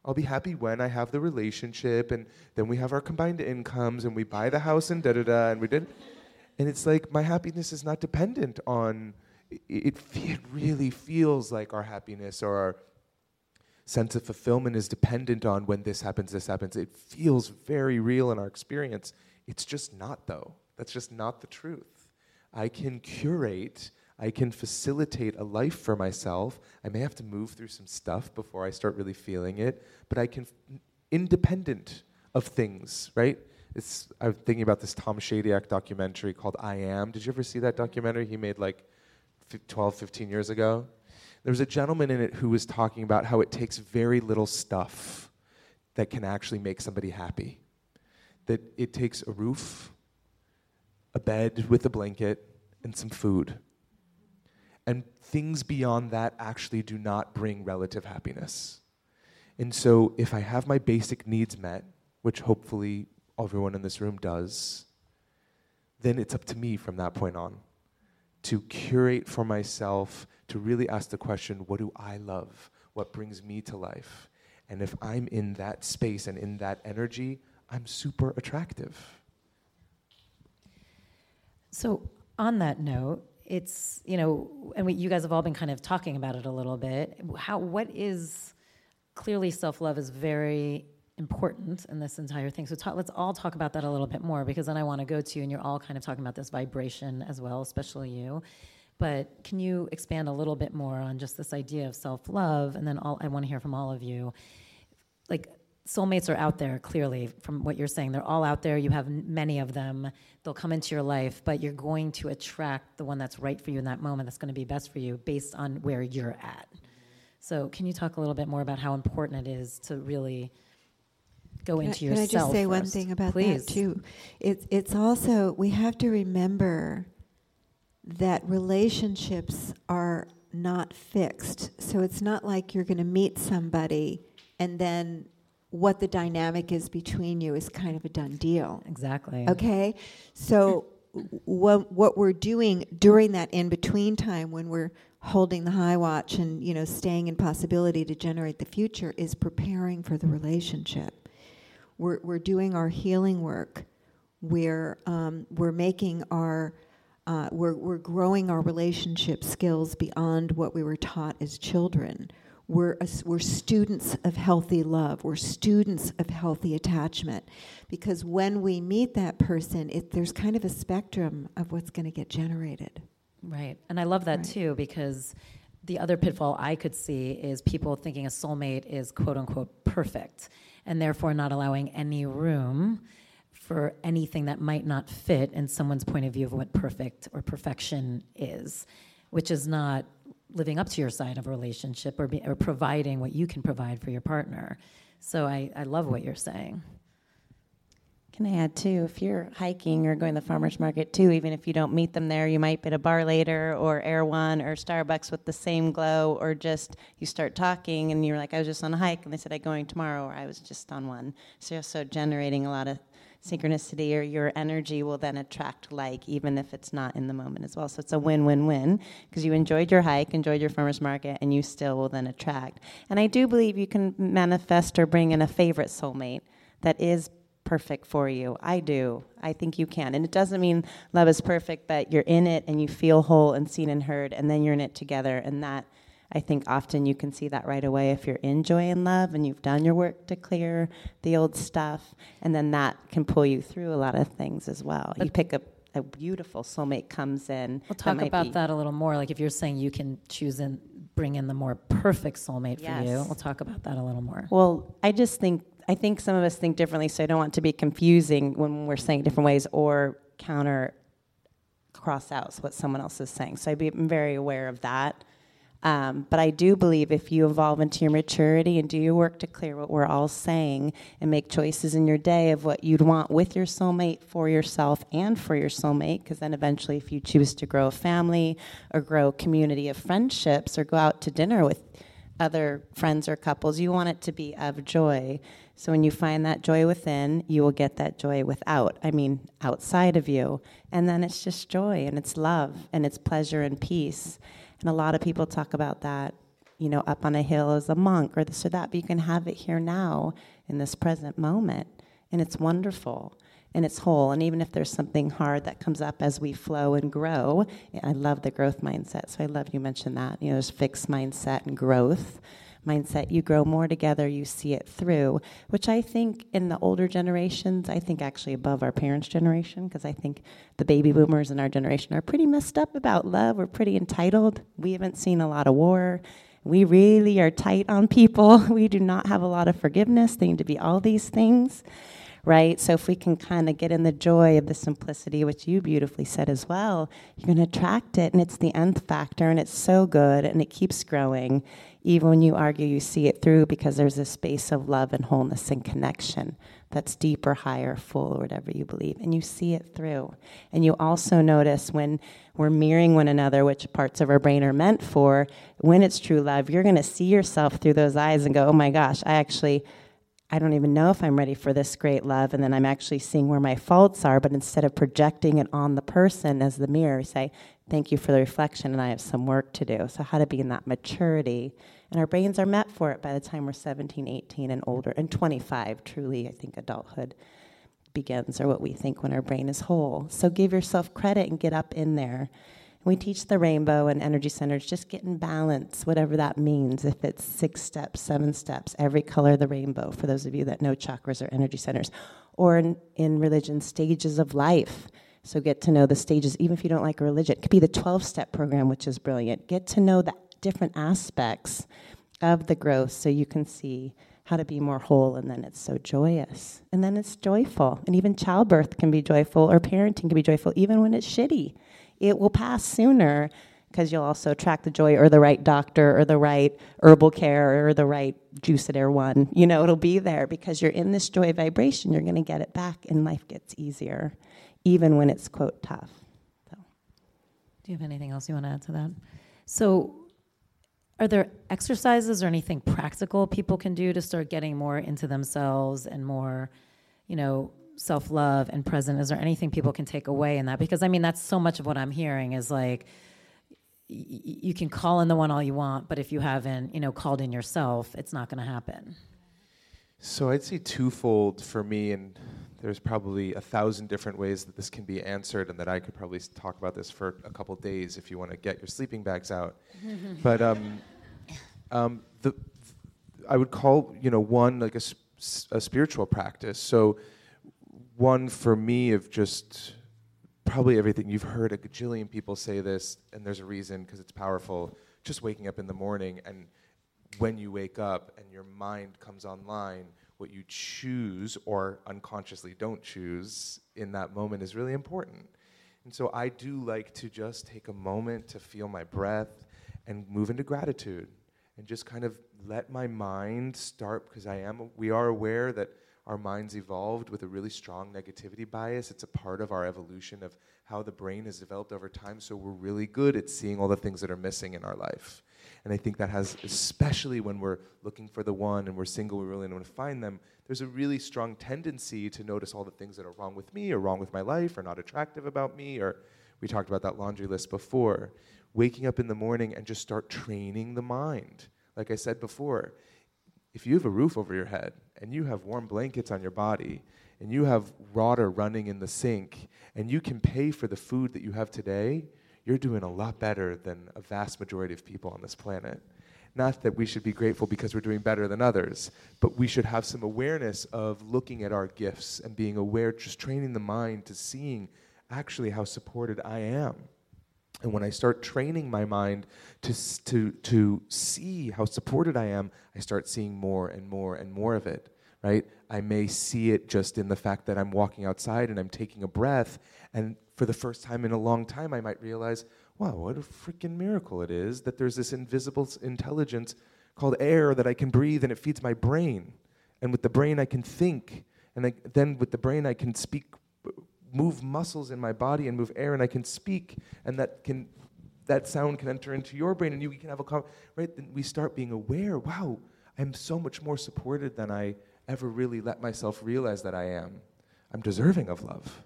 I'll be happy when I have the relationship, and then we have our combined incomes, and we buy the house, and da da da, and we did. And it's like my happiness is not dependent on. It, it really feels like our happiness or our sense of fulfillment is dependent on when this happens, this happens. It feels very real in our experience. It's just not, though. That's just not the truth. I can curate I can facilitate a life for myself. I may have to move through some stuff before I start really feeling it, but I can, independent of things, right? It's, I'm thinking about this Tom Shadyac documentary called I Am. Did you ever see that documentary he made like 12, 15 years ago? There was a gentleman in it who was talking about how it takes very little stuff that can actually make somebody happy. That it takes a roof, a bed with a blanket, and some food and things beyond that actually do not bring relative happiness. And so, if I have my basic needs met, which hopefully everyone in this room does, then it's up to me from that point on to curate for myself, to really ask the question what do I love? What brings me to life? And if I'm in that space and in that energy, I'm super attractive. So, on that note, it's you know, and we, you guys have all been kind of talking about it a little bit. How what is clearly self love is very important in this entire thing. So let's all talk about that a little bit more because then I want to go to, you, and you're all kind of talking about this vibration as well, especially you. But can you expand a little bit more on just this idea of self love? And then all, I want to hear from all of you. Like, soulmates are out there, clearly, from what you're saying. They're all out there. You have many of them. They'll come into your life, but you're going to attract the one that's right for you in that moment, that's going to be best for you based on where you're at. So, can you talk a little bit more about how important it is to really go can into I, yourself? Can I just say first? one thing about Please. that too? It's it's also we have to remember that relationships are not fixed. So it's not like you're going to meet somebody and then what the dynamic is between you is kind of a done deal. Exactly. Okay? So what what we're doing during that in between time when we're holding the high watch and you know staying in possibility to generate the future is preparing for the relationship. We're we're doing our healing work. We're um, we're making our uh, we're we're growing our relationship skills beyond what we were taught as children. We're, a, we're students of healthy love. We're students of healthy attachment. Because when we meet that person, it, there's kind of a spectrum of what's going to get generated. Right. And I love that Right. too because the other pitfall I could see is people thinking a soulmate is quote unquote perfect and therefore not allowing any room for anything that might not fit in someone's point of view of what perfect or perfection is, which is not living up to your side of a relationship or, be, or providing what you can provide for your partner. So I, I love what you're saying. Can I add too? If you're hiking or going to the farmers market too, even if you don't meet them there, you might be at a bar later or Erewhon or Starbucks with the same glow, or just you start talking and you're like, I was just on a hike, and they said I'm going tomorrow, or I was just on one. So you're also generating a lot of synchronicity, or your energy will then attract like, even if it's not in the moment as well. So it's a win-win-win because you enjoyed your hike, enjoyed your farmers market, and you still will then attract. And I do believe you can manifest or bring in a favorite soulmate that is perfect for you. I do. I think you can. And it doesn't mean love is perfect, but you're in it and you feel whole and seen and heard, and then you're in it together. And that, I think, often you can see that right away if you're in joy and love and you've done your work to clear the old stuff. And then that can pull you through a lot of things as well. you pick up a beautiful soulmate comes in. We'll talk might about be- that a little more. Like if you're saying you can choose and bring in the more perfect soulmate for you, we'll talk about that a little more. Well, I just think I think some of us think differently, so I don't want to be confusing when we're saying different ways or counter cross out what someone else is saying. So I'm very aware of that. Um, but I do believe if you evolve into your maturity and do your work to clear what we're all saying and make choices in your day of what you'd want with your soulmate, for yourself, and for your soulmate, because then eventually, if you choose to grow a family or grow a community of friendships or go out to dinner with other friends or couples, you want it to be of joy. So when you find that joy within, you will get that joy without, I mean, outside of you. And then it's just joy and it's love and it's pleasure and peace. And a lot of people talk about that, you know, up on a hill as a monk or this or that, but you can have it here now in this present moment. And it's wonderful and it's whole. And even if there's something hard that comes up as we flow and grow, I love the growth mindset. So I love you mentioned that. You know, there's fixed mindset and growth mindset. You grow more together, you see it through, which I think in the older generations, I think actually above our parents' generation, because I think the baby boomers in our generation are pretty messed up about love. We're pretty entitled. We haven't seen a lot of war. We really are tight on people. We do not have a lot of forgiveness. They need to be all these things right? So if we can kind of get in the joy of the simplicity, which you beautifully said as well, you're going to attract it, and it's the nth factor, and it's so good, and it keeps growing. Even when you argue, you see it through because there's a space of love and wholeness and connection that's deeper, higher, full, or whatever you believe, and you see it through. And you also notice when we're mirroring one another, which parts of our brain are meant for, when it's true love, you're going to see yourself through those eyes and go, oh my gosh, I actually. I don't even know if I'm ready for this great love. And then I'm actually seeing where my faults are. But instead of projecting it on the person as the mirror, say, Thank you for the reflection, and I have some work to do. So, how to be in that maturity. And our brains are met for it by the time we're 17, 18, and older, and 25. Truly, I think adulthood begins, or what we think when our brain is whole. So, give yourself credit and get up in there. And We teach the rainbow and energy centers, just get in balance, whatever that means. If it's six steps, seven steps, every color of the rainbow, for those of you that know chakras or energy centers. Or in, in religion, stages of life. So get to know the stages, even if you don't like religion. It could be the 12 step program, which is brilliant. Get to know the different aspects of the growth so you can see how to be more whole, and then it's so joyous. And then it's joyful. And even childbirth can be joyful, or parenting can be joyful, even when it's shitty. It will pass sooner because you'll also attract the joy or the right doctor or the right herbal care or the right juice at Erewhon. You know, it'll be there because you're in this joy vibration. You're going to get it back, and life gets easier, even when it's, quote, tough. So. Do you have anything else you want to add to that? So, are there exercises or anything practical people can do to start getting more into themselves and more, you know, self love and present? Is there anything people can take away in that? Because I mean, that's so much of what I'm hearing is like, y- you can call in the one all you want, but if you haven't, you know, called in yourself, it's not going to happen. So I'd say twofold for me, and there's probably a thousand different ways that this can be answered, and that I could probably talk about this for a couple days if you want to get your sleeping bags out. but um, um, the, I would call you know one like a, a spiritual practice. So one for me of just probably everything you've heard a gajillion people say this, and there's a reason because it's powerful. Just waking up in the morning and when you wake up and your mind comes online, what you choose or unconsciously don't choose in that moment is really important. And so I do like to just take a moment to feel my breath and move into gratitude and just kind of let my mind start because I am we are aware that our minds evolved with a really strong negativity bias. It's a part of our evolution of how the brain has developed over time. So we're really good at seeing all the things that are missing in our life. And I think that has, especially when we're looking for the one and we're single, we really don't want to find them. There's a really strong tendency to notice all the things that are wrong with me or wrong with my life or not attractive about me. Or we talked about that laundry list before. Waking up in the morning and just start training the mind. Like I said before, if you have a roof over your head and you have warm blankets on your body and you have water running in the sink and you can pay for the food that you have today, you're doing a lot better than a vast majority of people on this planet. Not that we should be grateful because we're doing better than others, but we should have some awareness of looking at our gifts and being aware, just training the mind to seeing actually how supported I am. And when I start training my mind to, to, to see how supported I am, I start seeing more and more and more of it, right? I may see it just in the fact that I'm walking outside and I'm taking a breath, and for the first time in a long time, I might realize, wow, what a freaking miracle it is that there's this invisible intelligence called air that I can breathe and it feeds my brain. And with the brain, I can think. And I, then with the brain, I can speak, uh, move muscles in my body and move air, and I can speak. And that, can, that sound can enter into your brain, and you can have a, right? Then we start being aware wow, I'm so much more supported than I ever really let myself realize that I am. I'm deserving of love,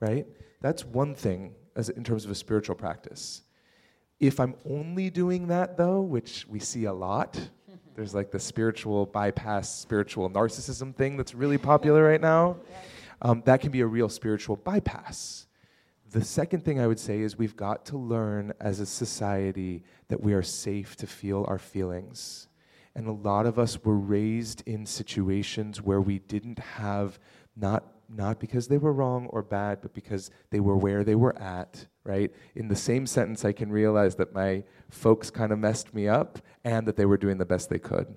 right? That's one thing as in terms of a spiritual practice. If I'm only doing that, though, which we see a lot, there's like the spiritual bypass, spiritual narcissism thing that's really popular right now. Um, that can be a real spiritual bypass. The second thing I would say is we've got to learn as a society that we are safe to feel our feelings. And a lot of us were raised in situations where we didn't have not not because they were wrong or bad, but because they were where they were at, right? In the same sentence, I can realize that my folks kind of messed me up and that they were doing the best they could,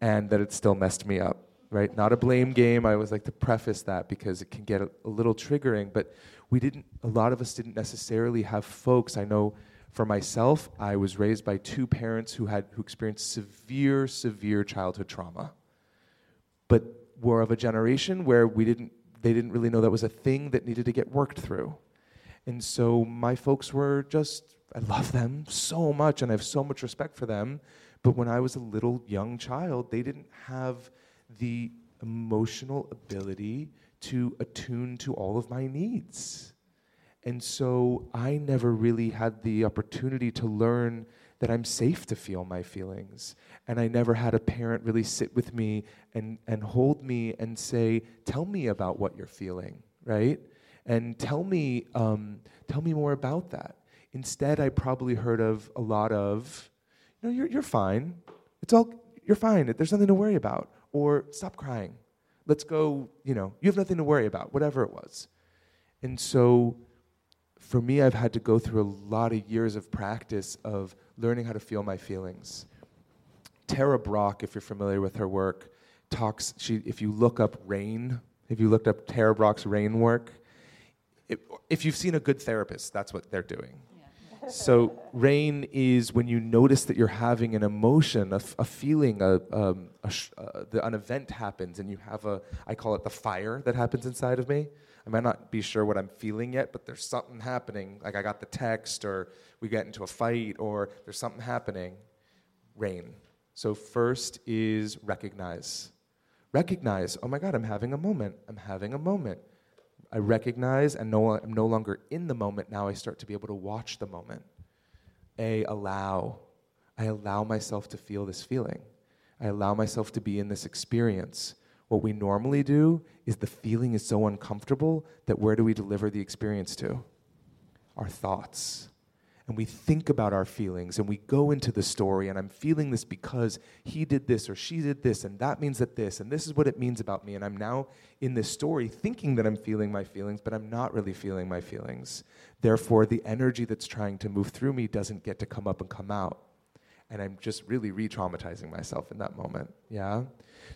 and that it still messed me up, right? Not a blame game. I always like to preface that because it can get a, a little triggering, but we didn't, a lot of us didn't necessarily have folks. I know for myself, I was raised by two parents who had who experienced severe, severe childhood trauma, but were of a generation where we didn't they didn't really know that was a thing that needed to get worked through. And so my folks were just, I love them so much and I have so much respect for them. But when I was a little young child, they didn't have the emotional ability to attune to all of my needs. And so I never really had the opportunity to learn that I'm safe to feel my feelings. And I never had a parent really sit with me and, and hold me and say, Tell me about what you're feeling, right? And tell me, um, tell me more about that. Instead, I probably heard of a lot of, you know, you're, you're fine. It's all, you're fine. There's nothing to worry about. Or stop crying. Let's go, you know, you have nothing to worry about, whatever it was. And so for me, I've had to go through a lot of years of practice of learning how to feel my feelings. Tara Brach, if you're familiar with her work, talks, she, if you look up rain, if you looked up Tara Brach's rain work, if, if you've seen a good therapist, that's what they're doing. so rain is when you notice that you're having an emotion, a, f- a feeling, a, um, a sh- uh, the, an event happens, and you have a, I call it the fire that happens inside of me. I might not be sure what I'm feeling yet, but there's something happening. Like I got the text, or we get into a fight, or there's something happening. Rain. So first is recognize. Recognize, oh my God, I'm having a moment. I'm having a moment. I recognize and no, I'm no longer in the moment. Now I start to be able to watch the moment. A, allow. I allow myself to feel this feeling. I allow myself to be in this experience. What we normally do is the feeling is so uncomfortable that where do we deliver the experience to? Our thoughts and we think about our feelings and we go into the story and I'm feeling this because he did this or she did this and that means that this and this is what it means about me and I'm now in this story thinking that I'm feeling my feelings but I'm not really feeling my feelings. Therefore the energy that's trying to move through me doesn't get to come up and come out. And I'm just really re-traumatizing myself in that moment. Yeah?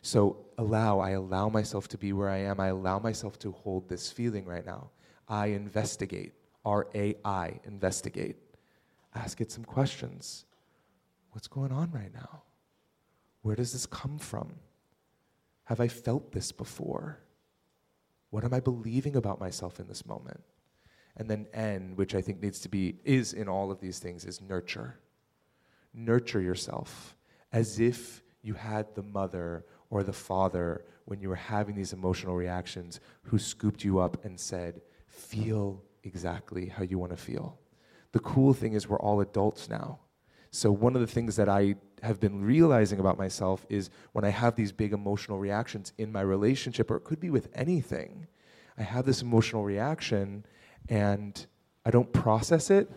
So allow, I allow myself to be where I am. I allow myself to hold this feeling right now. I investigate. R A I, investigate ask it some questions. What's going on right now? Where does this come from? Have I felt this before? What am I believing about myself in this moment? And then N, which I think needs to be, is in all of these things, is nurture. Nurture yourself as if you had the mother or the father when you were having these emotional reactions who scooped you up and said, feel exactly how you want to feel the cool thing is we're all adults now. So, one of the things that I have been realizing about myself is when I have these big emotional reactions in my relationship, or it could be with anything, I have this emotional reaction and I don't process it.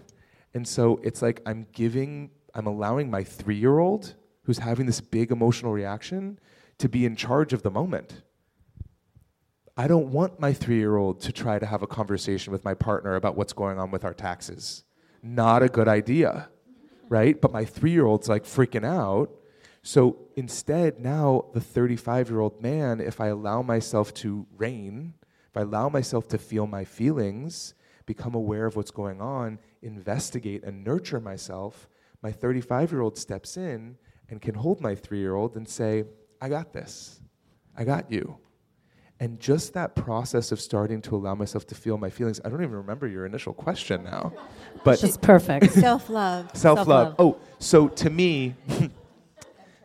And so it's like I'm giving, I'm allowing my three year old who's having this big emotional reaction to be in charge of the moment. I don't want my three year old to try to have a conversation with my partner about what's going on with our taxes not a good idea, right? But my three year old's like freaking out. So instead, now the 35 year old man, if I allow myself to reign, if I allow myself to feel my feelings, become aware of what's going on, investigate and nurture myself, my 35 year old steps in and can hold my three year old and say, I got this. I got you. And just that process of starting to allow myself to feel my feelings, I don't even remember your initial question now. But just perfect. self love. Self love. Oh, so to me,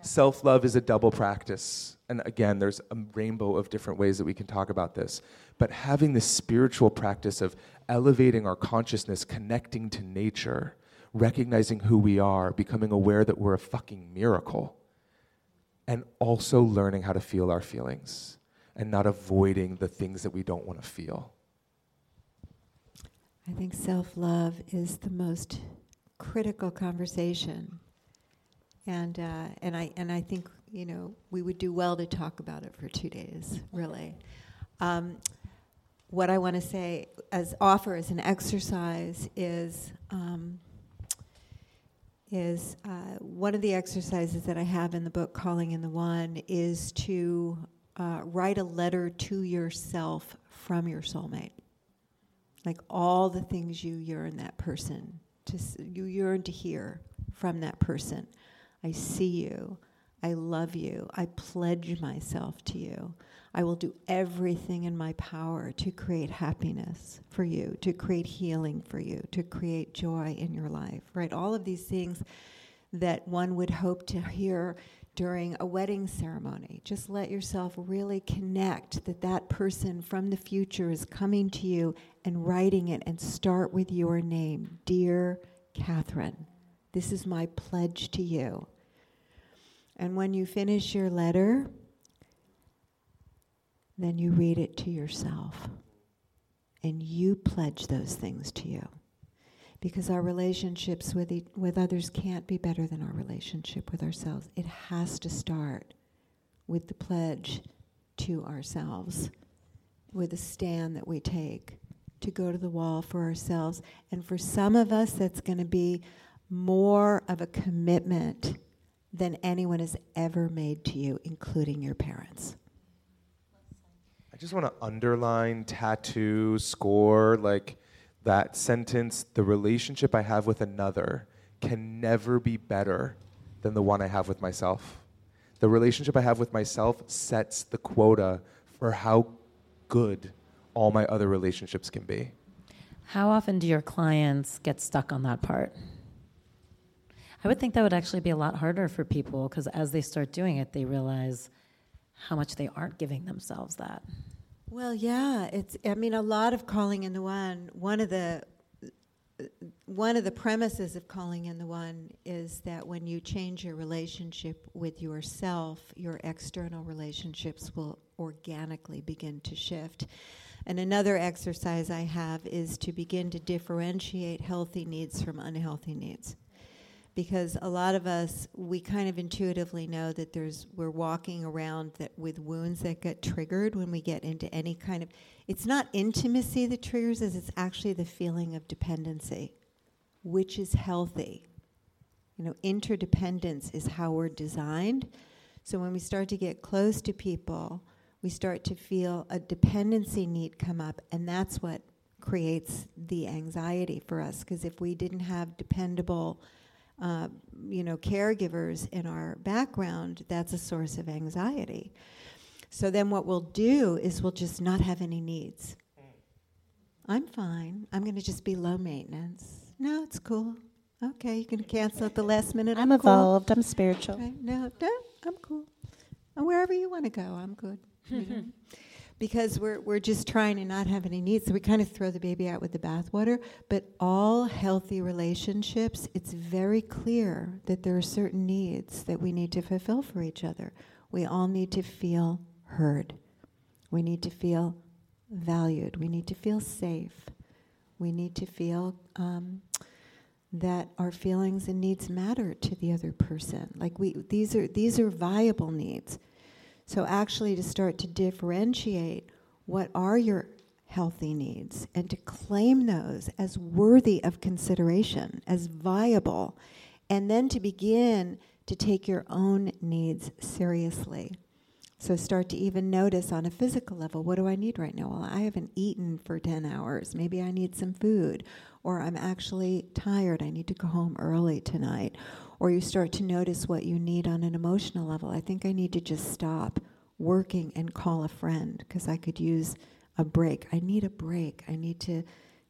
self love is a double practice. And again, there's a rainbow of different ways that we can talk about this. But having this spiritual practice of elevating our consciousness, connecting to nature, recognizing who we are, becoming aware that we're a fucking miracle, and also learning how to feel our feelings and not avoiding the things that we don't want to feel. I think self love is the most critical conversation. And, uh, and, I, and I think, you know, we would do well to talk about it for two days, really. Um, what I want to say, as offer as an exercise, is um, is uh, one of the exercises that I have in the book, Calling in the One, is to uh, write a letter to yourself from your soulmate. Like all the things you yearn that person to you yearn to hear from that person. I see you. I love you. I pledge myself to you. I will do everything in my power to create happiness for you, to create healing for you, to create joy in your life, right? All of these things that one would hope to hear during a wedding ceremony. Just let yourself really connect that that person from the future is coming to you and writing it and start with your name. Dear Katherine, this is my pledge to you. And when you finish your letter, then you read it to yourself. And you pledge those things to you. because our relationships with, e- with others can't be better than our relationship with ourselves. It has to start with the pledge to ourselves, with the stand that we take to go to the wall for ourselves. And for some of us, that's going to be more of a commitment than anyone has ever made to you, including your parents. Just want to underline, tattoo, score, like that sentence the relationship I have with another can never be better than the one I have with myself. The relationship I have with myself sets the quota for how good all my other relationships can be. How often do your clients get stuck on that part? I would think that would actually be a lot harder for people because as they start doing it, they realize how much they aren't giving themselves that. Well, yeah, it's. I mean, a lot of calling in the one. One of the one of the premises of calling in the one is that when you change your relationship with yourself, your external relationships will organically begin to shift. And another exercise I have is to begin to differentiate healthy needs from unhealthy needs because a lot of us we kind of intuitively know that there's we're walking around that with wounds that get triggered when we get into any kind of it's not intimacy that triggers us it's actually the feeling of dependency which is healthy. You know interdependence is how we're designed. So when we start to get close to people we start to feel a dependency need come up and that's what creates the anxiety for us because if we didn't have dependable uh, you know, caregivers in our background, that's a source of anxiety. So then what we'll do is we'll just not have any needs. I'm fine. I'm going to just be low maintenance. No, it's cool. Okay, you can cancel at the last minute. I'm, I'm cool. evolved. I'm spiritual. Okay, no, no, I'm cool. And wherever you want to go, I'm good. You know? because we're, we're just trying to not have any needs. So we kind of throw the baby out with the bathwater. But all healthy relationships, it's very clear that there are certain needs that we need to fulfill for each other. We all need to feel heard. We need to feel valued. We need to feel safe. We need to feel um, that our feelings and needs matter to the other person. Like we, these are these are viable needs. So, actually, to start to differentiate what are your healthy needs and to claim those as worthy of consideration, as viable, and then to begin to take your own needs seriously. So start to even notice on a physical level what do I need right now? Well, I haven't eaten for 10 hours. Maybe I need some food. Or I'm actually tired. I need to go home early tonight or you start to notice what you need on an emotional level. I think I need to just stop working and call a friend because I could use a break. I need a break. I need to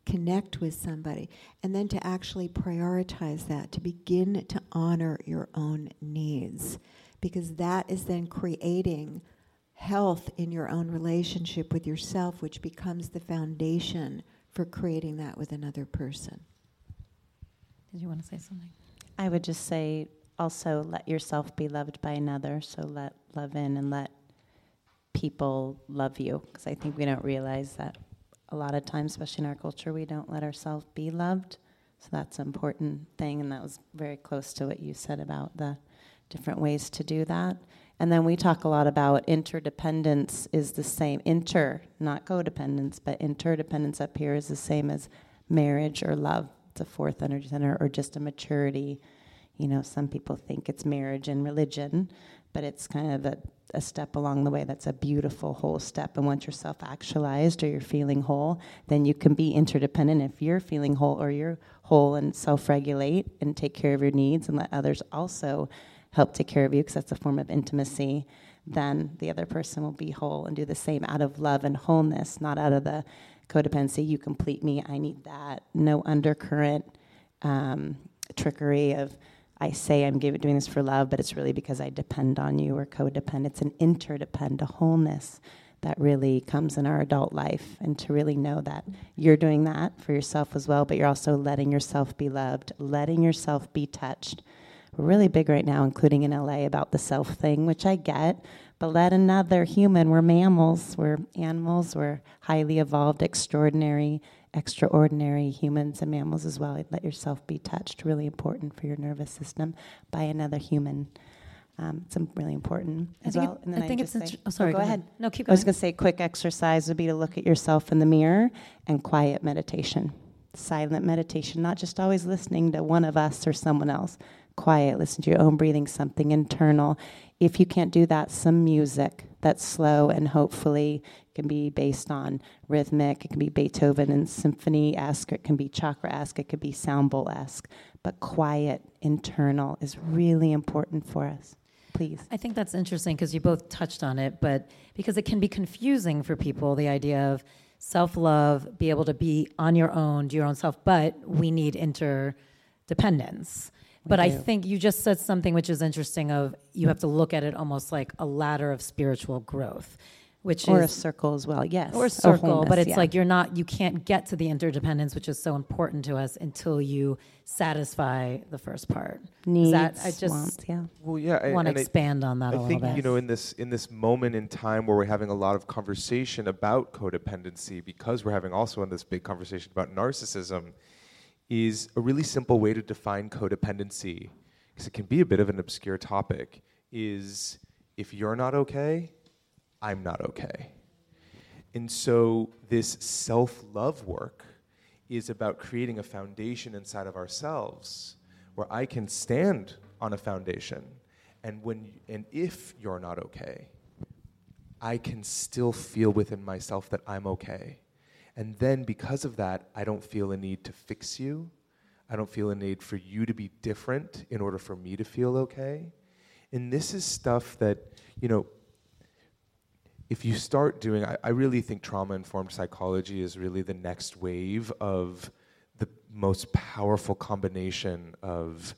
connect with somebody. And then to actually prioritize that, to begin to honor your own needs because that is then creating health in your own relationship with yourself, which becomes the foundation for creating that with another person. Did you want to say something? I would just say also let yourself be loved by another. So let love in and let people love you. Because I think we don't realize that a lot of times, especially in our culture, we don't let ourselves be loved. So that's an important thing. And that was very close to what you said about the different ways to do that. And then we talk a lot about interdependence is the same, inter, not codependence, but interdependence up here is the same as marriage or love a fourth energy center or just a maturity. You know, some people think it's marriage and religion, but it's kind of a, a step along the way that's a beautiful whole step. And once you're self actualized or you're feeling whole, then you can be interdependent if you're feeling whole or you're whole and self regulate and take care of your needs and let others also help take care of you because that's a form of intimacy. Then the other person will be whole and do the same out of love and wholeness, not out of the codependency, you complete me, I need that. No undercurrent um, trickery of, I say I'm doing this for love, but it's really because I depend on you or codepend. It's an interdepend, a wholeness that really comes in our adult life. And to really know that you're doing that for yourself as well, but you're also letting yourself be loved, letting yourself be touched. We're really big right now, including in LA, about the self thing, which I get, but let another human, we're mammals, we're animals, we're highly evolved, extraordinary, extraordinary humans and mammals as well. Let yourself be touched, really important for your nervous system, by another human. Um, it's really important as I well. It, and then I think it's. say- oh, sorry. go, ahead. No, keep going. I was going to say, quick exercise would be to look at yourself in the mirror and quiet meditation, silent meditation, not just always listening to one of us or someone else. Quiet, listen to your own breathing, something internal. If you can't do that, some music that's slow and hopefully can be based on rhythmic. It can be Beethoven and symphony esque, it can be chakra esque, it could be sound bowl esque. But quiet, internal is really important for us. Please. I think that's interesting because you both touched on it, but because it can be confusing for people, the idea of self love, be able to be on your own, do your own self, but we need interdependence. But I think you just said something which is interesting of you have to look at it almost like a ladder of spiritual growth, which Or a circle as well, yes. or a circle, but wholeness, it's yeah. like you're not you can't get to the interdependence, which is so important to us until you satisfy the first part. Is needs, that I just wants, yeah. Well, yeah, I, want to and I- expand on that a I little think bit. you know in this in this moment in time where we're having a lot of conversation about codependency because we're having also in this big conversation about narcissism is a really simple way to define codependency because it can be a bit of an obscure topic is if you're not okay i'm not okay and so this self-love work is about creating a foundation inside of ourselves where I can stand on a foundation and when and if you're not okay I can still feel within myself that I'm okay. And then because of that, I don't feel a need to fix you. I don't feel a need for you to be different in order for me to feel okay. And this is stuff that, you know, if you start doing, I, I really think trauma informed psychology is really the next wave of the most powerful combination of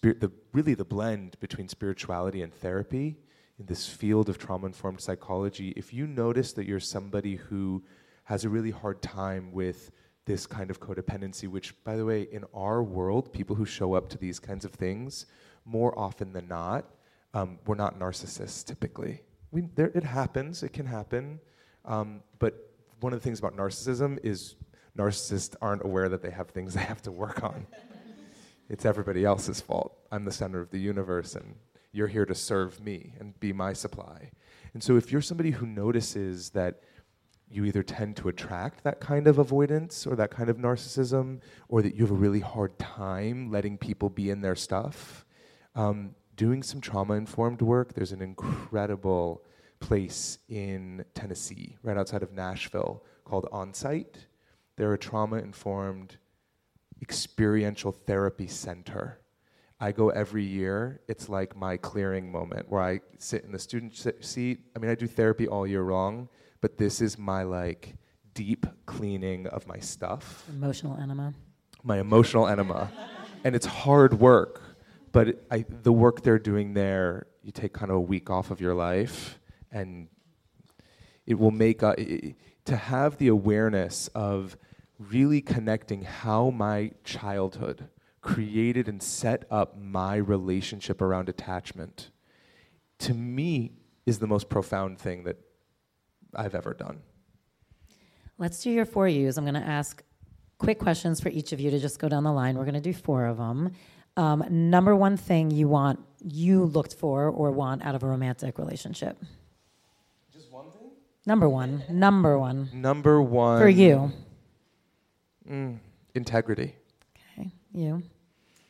the, really the blend between spirituality and therapy in this field of trauma informed psychology. If you notice that you're somebody who has a really hard time with this kind of codependency, which, by the way, in our world, people who show up to these kinds of things, more often than not, um, we're not narcissists typically. We, there, it happens, it can happen. Um, but one of the things about narcissism is narcissists aren't aware that they have things they have to work on. it's everybody else's fault. I'm the center of the universe, and you're here to serve me and be my supply. And so, if you're somebody who notices that you either tend to attract that kind of avoidance or that kind of narcissism, or that you have a really hard time letting people be in their stuff, um, doing some trauma informed work, there's an incredible place in Tennessee, right outside of Nashville, called Onsite. They're a trauma informed experiential therapy center. I go every year. It's like my clearing moment where I sit in the student seat. I mean, I do therapy all year long, but this is my like deep cleaning of my stuff Emotional enema. my emotional enema. and it's hard work, but it, I, the work they're doing there, you take kind of a week off of your life, and it will make uh, i i- to have the awareness of really connecting how my childhood created and set up my relationship around attachment. To me, is the most profound thing that I've ever done. Let's do your four U's. I'm going to ask quick questions for each of you to just go down the line. We're going to do four of them. Um, number one thing you want, you looked for or want out of a romantic relationship. Just one thing. Number one. Number one Number one for you. Mm, integrity. Okay, you.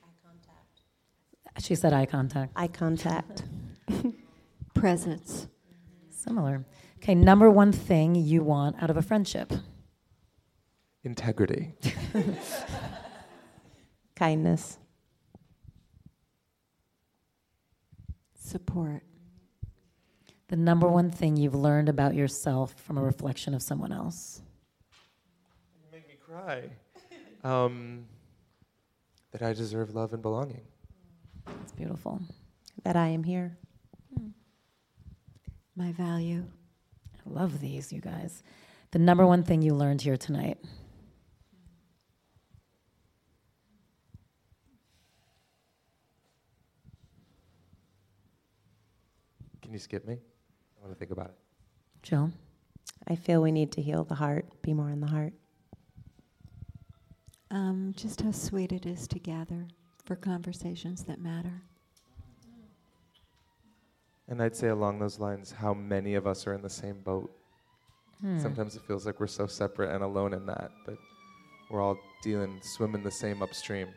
Eye contact. She said eye contact. Eye contact. Presence. Similar. Okay, number one thing you want out of a friendship. Integrity. Kindness. Support. The number one thing you've learned about yourself from a reflection of someone else. You make me cry. Um, that I deserve love and belonging. It's beautiful. That I am here. My value. I love these, you guys. The number one thing you learned here tonight. Can you skip me? I want to think about it. Jill? I feel we need to heal the heart, be more in the heart. um, just how sweet it is to gather for conversations that matter. And I'd say along those lines, how many of us are in the same boat. Hmm. Sometimes it feels like we're so separate and alone in that, but we're all dealing, swimming the same upstream.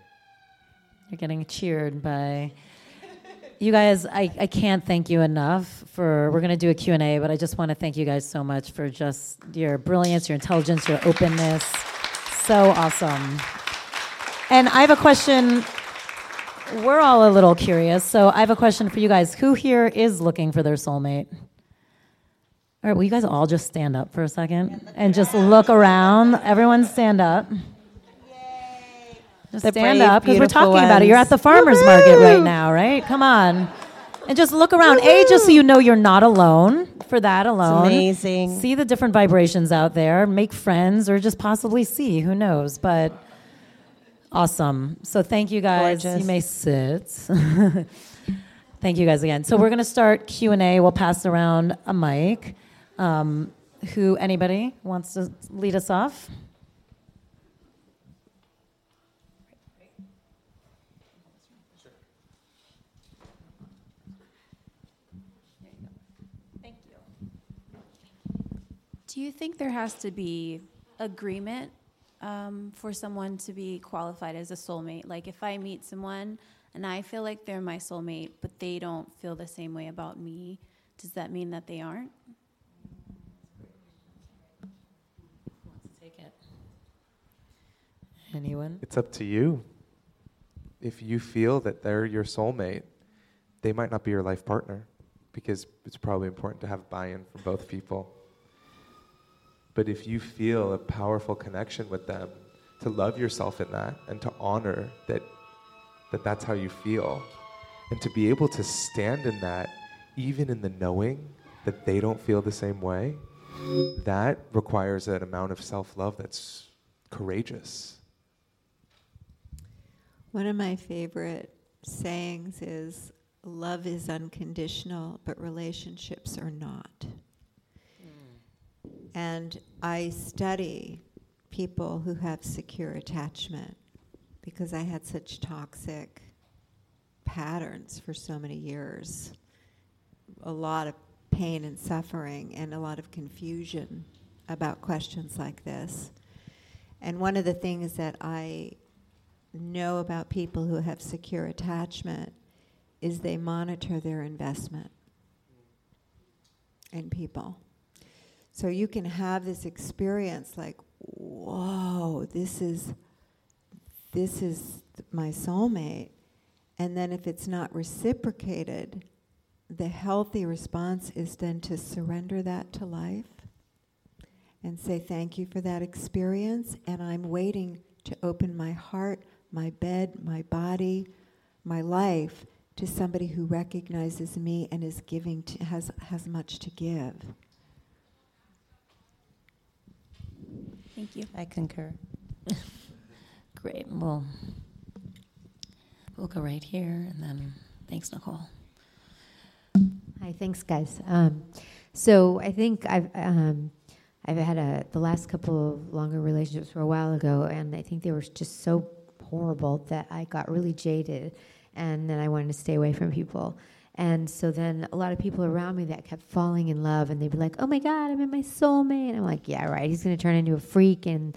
You're getting cheered by you guys. I, I can't thank you enough for. We're gonna do a Q and A, but I just want to thank you guys so much for just your brilliance, your intelligence, your openness. So awesome. And I have a question. We're all a little curious, so I have a question for you guys. Who here is looking for their soulmate? All right, will you guys all just stand up for a second and just look around? Everyone stand up. Just The stand brave, up because we're talking about it. You're at the farmer's market right now, right? Come on. And just look around. A, just so you know you're not alone for that alone. amazing. See the different vibrations out there, make friends, or just possibly see. Who knows? But awesome. So thank you guys. Gorgeous. You may sit. thank you guys again. So we're going to start Q&A. We'll pass around a mic. Um, who, anybody wants to lead us off? Do you think there has to be agreement um, for someone to be qualified as a soulmate? Like, if I meet someone and I feel like they're my soulmate, but they don't feel the same way about me, does that mean that they aren't? Take it. Anyone? It's up to you. If you feel that they're your soulmate, they might not be your life partner because it's probably important to have buy in from both people. But if you feel a powerful connection with them, to love yourself in that and to honor that, that that's how you feel, and to be able to stand in that, even in the knowing that they don't feel the same way, that requires an amount of self love that's courageous. One of my favorite sayings is love is unconditional, but relationships are not. And I study people who have secure attachment because I had such toxic patterns for so many years. A lot of pain and suffering, and a lot of confusion about questions like this. And one of the things that I know about people who have secure attachment is they monitor their investment in people. So you can have this experience like, whoa, this is this is my soulmate. And then if it's not reciprocated, the healthy response is then to surrender that to life and say thank you for that experience and I'm waiting to open my heart, my bed, my body, my life to somebody who recognizes me and is giving to, has has much to give. Thank you. I concur. Great. Well, we'll go right here, and then thanks, Nicole. Hi, thanks, guys. Um, so I think I've um, I've had a the last couple of longer relationships for a while ago, and I think they were just so horrible that I got really jaded, and then I wanted to stay away from people. And so then a lot of people around me that kept falling in love, and they'd be like, "Oh my God, I'm in my soulmate." And I'm like, "Yeah, right. He's going to turn into a freak in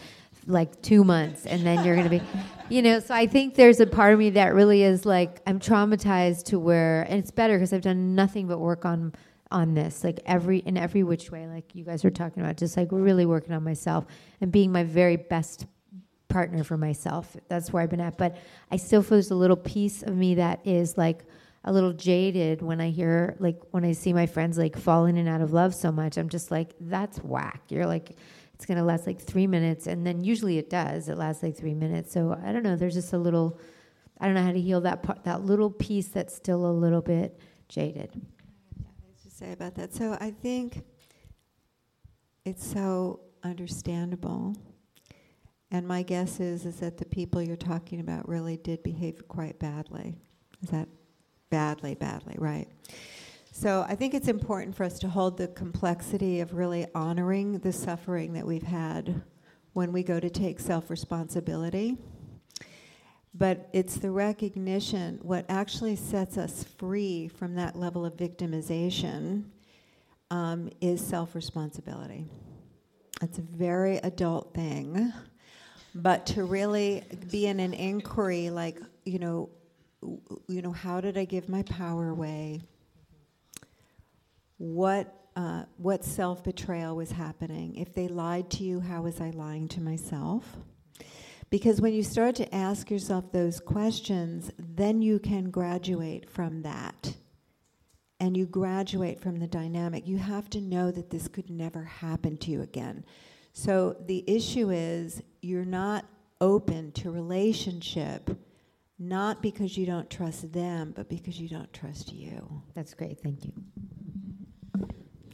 like two months, and then you're going to be, you know." So I think there's a part of me that really is like I'm traumatized to where, and it's better because I've done nothing but work on on this, like every in every which way, like you guys were talking about, just like really working on myself and being my very best partner for myself. That's where I've been at. But I still feel there's a little piece of me that is like a little jaded when I hear like when I see my friends like fall in and out of love so much. I'm just like, that's whack. You're like it's gonna last like three minutes and then usually it does. It lasts like three minutes. So I don't know, there's just a little I don't know how to heal that part that little piece that's still a little bit jaded. to say about that. So I think it's so understandable. And my guess is is that the people you're talking about really did behave quite badly. Is that badly, badly, right? So I think it's important for us to hold the complexity of really honoring the suffering that we've had when we go to take self responsibility But it's the recognition, what actually sets us free from that level of victimization um, is self responsibility. It's a very adult thing. But to really be in an inquiry like, you know, you know, how did I give my power away? What uh, what self betrayal was happening? If they lied to you, how was I lying to myself? Because when you start to ask yourself those questions, then you can graduate from that. And you graduate from the dynamic. You have to know that this could never happen to you again. So the issue is you're not open to relationship, not because you don't trust them, but because you don't trust you. That's great. Thank you.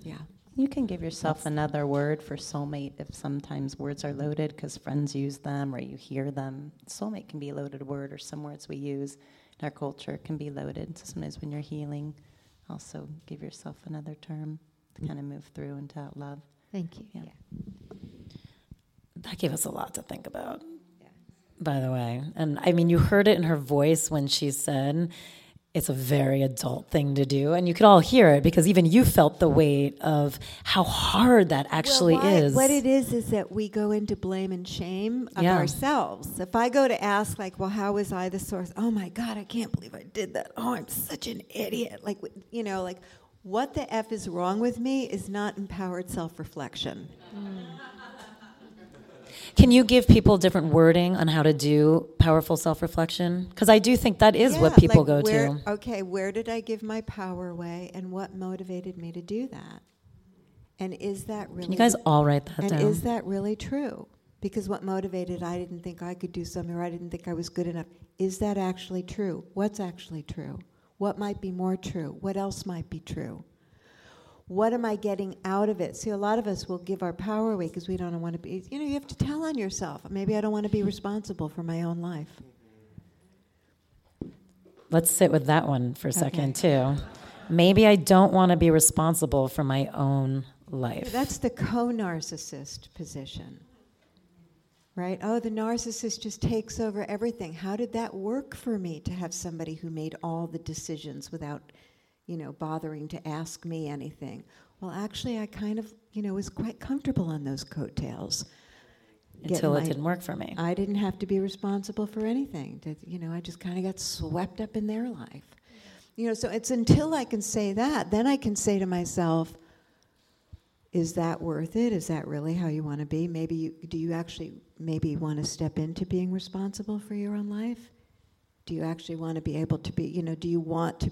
Yeah. You can give yourself another word for soulmate if sometimes words are loaded because friends use them or you hear them. Soulmate can be a loaded word, or some words we use in our culture can be loaded. So sometimes when you're healing, also give yourself another term to kind of move through into out love. Thank you. Yeah. That gave us a lot to think about, by the way. And I mean, you heard it in her voice when she said, it's a very adult thing to do. And you could all hear it because even you felt the weight of how hard that actually well, why, is. What it is is that we go into blame and shame of Yeah. ourselves. If I go to ask, like, well, how was I the source? Oh my God, I can't believe I did that. Oh, I'm such an idiot. Like, you know, like, what the F is wrong with me is not empowered self reflection. Mm. Can you give people different wording on how to do powerful self reflection? Because I do think that is what people like go where, to. Okay, where did I give my power away and what motivated me to do that? And is that really Can you guys all write that and down? is that really true? Because what motivated I didn't think I could do something or I didn't think I was good enough. Is that actually true? What's actually true? What might be more true? What else might be true? What am I getting out of it? See, a lot of us will give our power away because we don't want to be, you know, you have to tell on yourself. Maybe I don't want to be responsible for my own life. Let's sit with that one for a second, too. Maybe I don't want to be responsible for my own life. That's the co narcissist position. Right? Oh, the narcissist just takes over everything. How did that work for me to have somebody who made all the decisions without, you know, bothering to ask me anything? Well, actually, I kind of, you know, was quite comfortable on those coattails. until it didn't work for me. I didn't have to be responsible for anything. That you know, I just kind of got swept up in their life. You know, so it's until I can say that, then I can say to myself, is that worth it? Is that really how you want to be? Maybe you, do you actually maybe want to step into being responsible for your own life? Do you actually want to be able to be, you know, do you want to,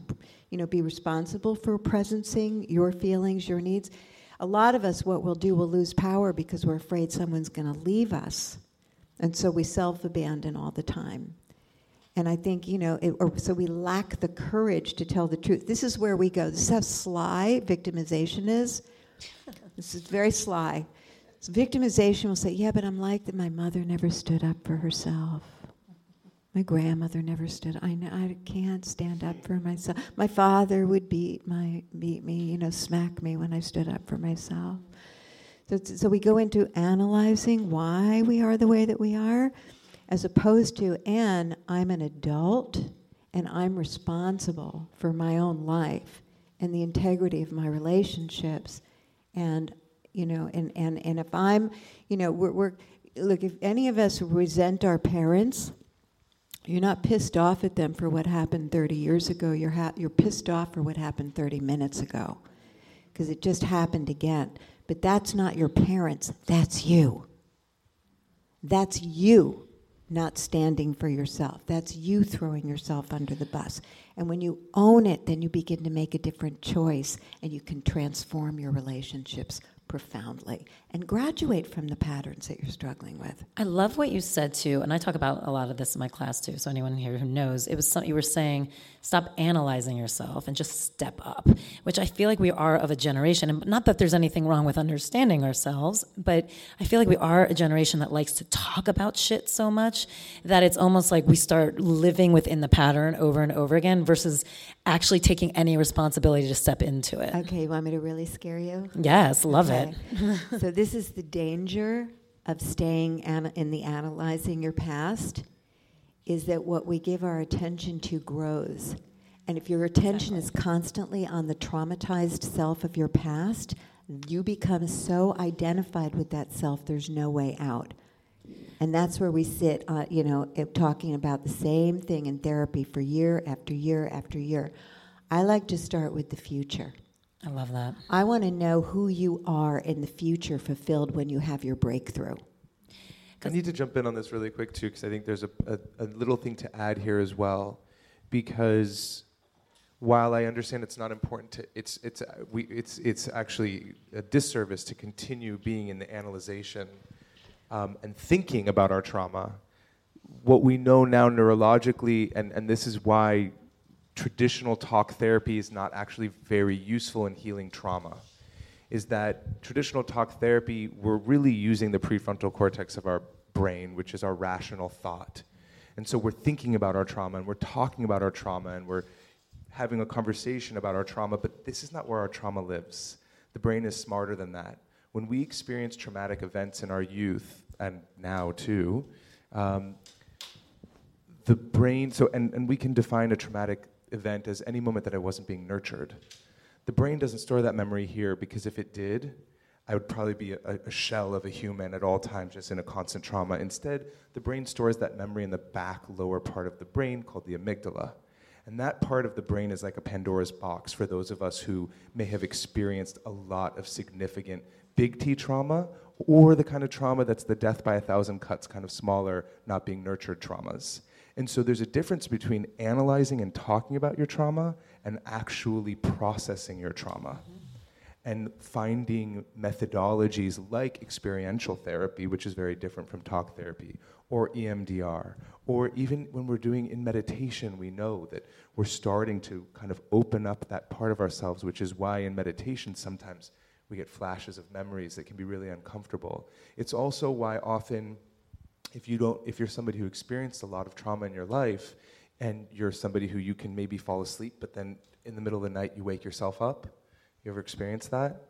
you know, be responsible for presencing your feelings, your needs? A lot of us, what we'll do, we'll lose power because we're afraid someone's going to leave us. And so we self abandon all the time. And I think, you know, it, or, so we lack the courage to tell the truth. This is where we go. This is how sly victimization is. This is very sly. So victimization will say, yeah, but I'm like that my mother never stood up for herself. My grandmother never stood. I I can't stand up for myself. My father would beat my beat me, you know, smack me when I stood up for myself. So, so we go into analyzing why we are the way that we are, as opposed to, and I'm an adult, and I'm responsible for my own life and the integrity of my relationships, and you know, and and and if I'm, you know, we're, we're look, if any of us resent our parents, you're not pissed off at them for what happened 30 years ago. You're, ha- you're pissed off for what happened 30 minutes ago because it just happened again. But that's not your parents, that's you. That's you not standing for yourself. That's you throwing yourself under the bus. And when you own it, then you begin to make a different choice and you can transform your relationships profoundly and graduate from the patterns that you're struggling with. I love what you said too, and I talk about a lot of this in my class too. So anyone here who knows, it was something you were saying. Stop analyzing yourself and just step up, which I feel like we are of a generation. And not that there's anything wrong with understanding ourselves, but I feel like we are a generation that likes to talk about shit so much that it's almost like we start living within the pattern over and over again versus actually taking any responsibility to step into it. Okay, you want me to really scare you? Yes, love it. So this is the danger of staying an- in the analyzing your past is that what we give our attention to grows. And if your attention is constantly on the traumatized self of your past, you become so identified with that self, there's no way out. And that's where we sit, uh, you know, eh, talking about the same thing in therapy for year after year after year. I like to start with the future. I love that. I want to know who you are in the future fulfilled when you have your breakthrough. I need to jump in on this really quick too, because I think there's a, a, a little thing to add here as well, because while I understand it's not important to, it's, it's, uh, we, it's, it's actually a disservice to continue being in the analyzation um, and thinking about our trauma. What we know now neurologically, and, and this is why traditional talk therapy is not actually very useful in healing trauma, is that traditional talk therapy, we're really using the prefrontal cortex of our brain, which is our rational thought. And so we're thinking about our trauma and we're talking about our trauma and we're having a conversation about our trauma, but this is not where our trauma lives. The brain is smarter than that. When we experience traumatic events in our youth, and now too, um, the brain, so, and, and we can define a traumatic event as any moment that I wasn't being nurtured. The brain doesn't store that memory here because if it did, I would probably be a, a, shell of a human at all times, just in a constant trauma. Instead, the brain stores that memory in the back lower part of the brain called the amygdala. And that part of the brain is like a Pandora's box for those of us who may have experienced a lot of significant big T trauma or the kind of trauma that's the death by a thousand cuts, kind of smaller, not being nurtured traumas. And so there's a difference between analyzing and talking about your trauma and actually processing your trauma. And finding methodologies like experiential therapy, which is very different from talk therapy, or EMDR, or even when we're doing in meditation, we know that we're starting to kind of open up that part of ourselves, which is why in meditation sometimes we get flashes of memories that can be really uncomfortable. It's also why often if you don't if you're somebody who experienced a lot of trauma in your life and you're somebody who you can maybe fall asleep but then in the middle of the night you wake yourself up. You ever experienced that?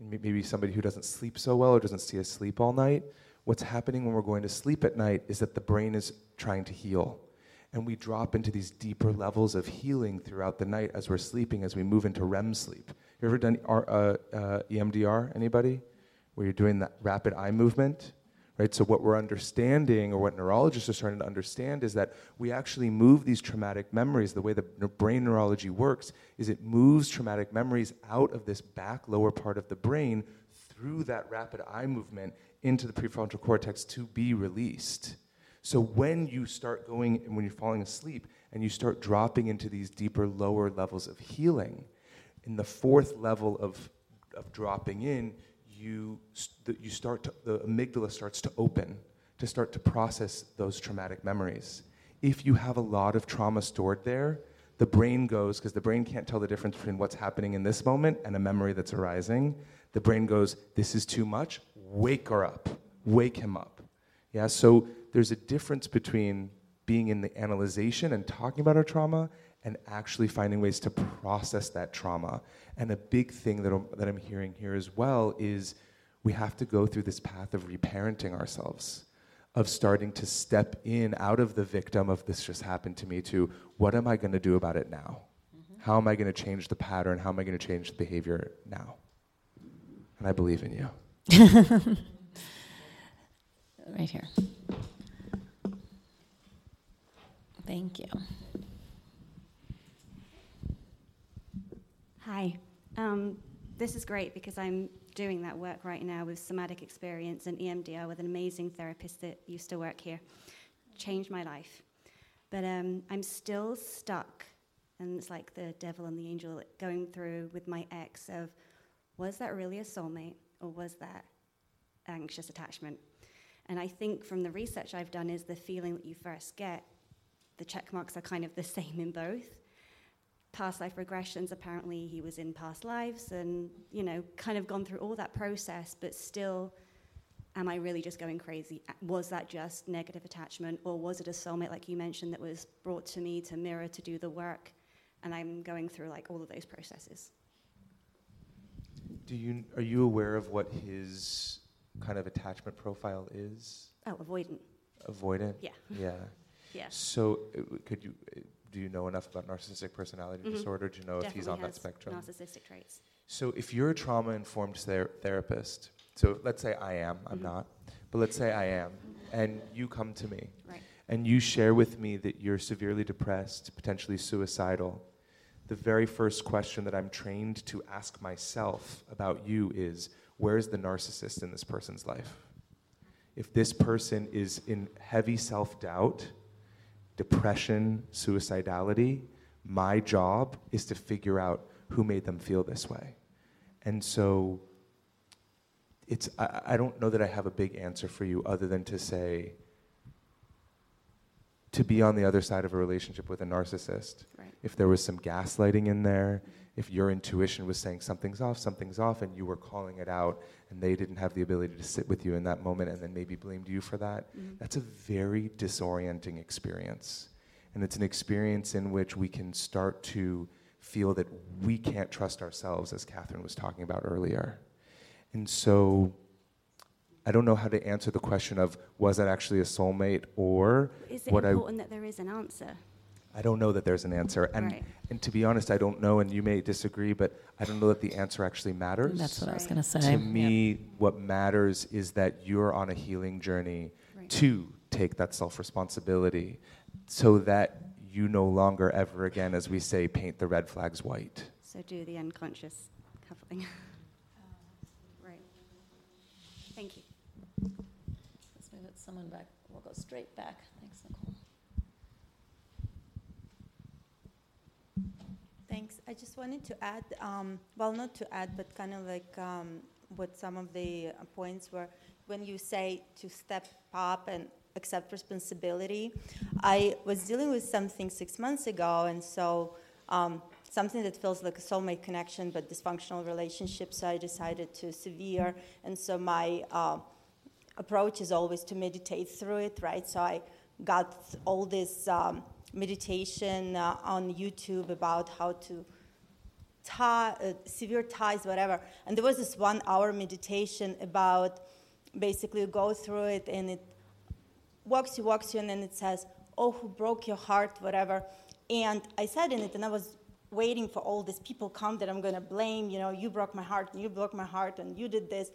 Maybe somebody who doesn't sleep so well or doesn't see us sleep all night. What's happening when we're going to sleep at night is that the brain is trying to heal. And we drop into these deeper levels of healing throughout the night as we're sleeping as we move into rem sleep you ever done uh, uh, emdr anybody? Where you're doing that rapid eye movement right? So what we're understanding or what neurologists are starting to understand is that we actually move these traumatic memories. The way the brain neurology works is it moves traumatic memories out of this back lower part of the brain through that rapid eye movement into the prefrontal cortex to be released. So when you start going when you're falling asleep and you start dropping into these deeper, lower levels of healing, in the fourth level of, of dropping in, you, you start to, the amygdala starts to open to start to process those traumatic memories. If you have a lot of trauma stored there, the brain goes, because the brain can't tell the difference between what's happening in this moment and a memory that's arising. The brain goes, This is too much wake her up, wake him up. Yeah, so there's a difference between being in the analyzation and talking about our trauma and actually finding ways to process that trauma. And a big thing that I'm, that I'm hearing here as well is we have to go through this path of reparenting ourselves, of starting to step in out of the victim of this just happened to me to what am I going to do about it now? Mm-hmm. How am I going to change the pattern? How am I going to change the behavior now? And I believe in you. right here. Thank you. Hi. Um, this is great because I'm doing that work right now with somatic experience and EMDR with an amazing therapist that used to work here. Changed my life. But um, I'm still stuck, and it's like the devil and the angel going through with my ex of was that really a soulmate? or was that anxious attachment? And I think from the research I've done is the feeling that you first get, the check marks are kind of the same in both. Past life regressions, apparently he was in past lives and, you know, kind of gone through all that process, but still, am I really just going crazy? Was that just negative attachment or was it a soulmate, like you mentioned, that was brought to me to mirror, to do the work? And I'm going through like all of those processes. Do you are you aware of what his kind of attachment profile is? Oh, avoidant. Avoidant. Yeah. Yeah. Yeah. So, uh, could you uh, do you know enough about narcissistic personality Mhm. disorder to know if he's Definitely on that spectrum? Narcissistic traits. So, if you're a trauma-informed ther- therapist, so let's say I am, I'm Mhm. not, but let's say I am, and you come to me, Right. and you share with me that you're severely depressed, potentially suicidal. The very first question that I'm trained to ask myself about you is, where's the narcissist in this person's life? If this person is in heavy self-doubt, depression, suicidality, my job is to figure out who made them feel this way. And so it's I, I don't know that I have a big answer for you other than to say to be on the other side of a relationship with a narcissist. Right. If there was some gaslighting in there, if your intuition was saying something's off, something's off, and you were calling it out, and they didn't have the ability to sit with you in that moment and then maybe blamed you for that, Mhm. that's a very disorienting experience. And it's an experience in which we can start to feel that we can't trust ourselves, as Katherine was talking about earlier. And so I don't know how to answer the question of was that actually a soulmate or Is it what I important that there is an answer? I don't know that there's an answer. And Right. and to be honest, I don't know and you may disagree, but I don't know that the answer actually matters. That's what I was going to say. To Yep. me, what matters is that you're on a healing journey Right. to take that self responsibility so that you no longer ever again, as we say, paint the red flags white. So do the unconscious coupling. right. Thank you. Let's move it someone back. We'll go straight back. Thanks, Nicole. Thanks. I just wanted to add, um, well, not to add, but kind of like um, what some of the uh, points were when you say to step up and accept responsibility. I was dealing with something six months ago, and so um, something that feels like a soulmate connection but dysfunctional relationship. So I decided to severe, and so my uh, approach is always to meditate through it, right? So I got all this um, meditation uh, on YouTube about how to tie, uh, severe ties, whatever. And there was this one hour meditation about basically go through it and it walks you, walks you, and then it says, Oh, who broke your heart, whatever. And I said in it, and I was waiting for all these people come that I'm going to blame, you know, you broke my heart, and you broke my heart, and you did this.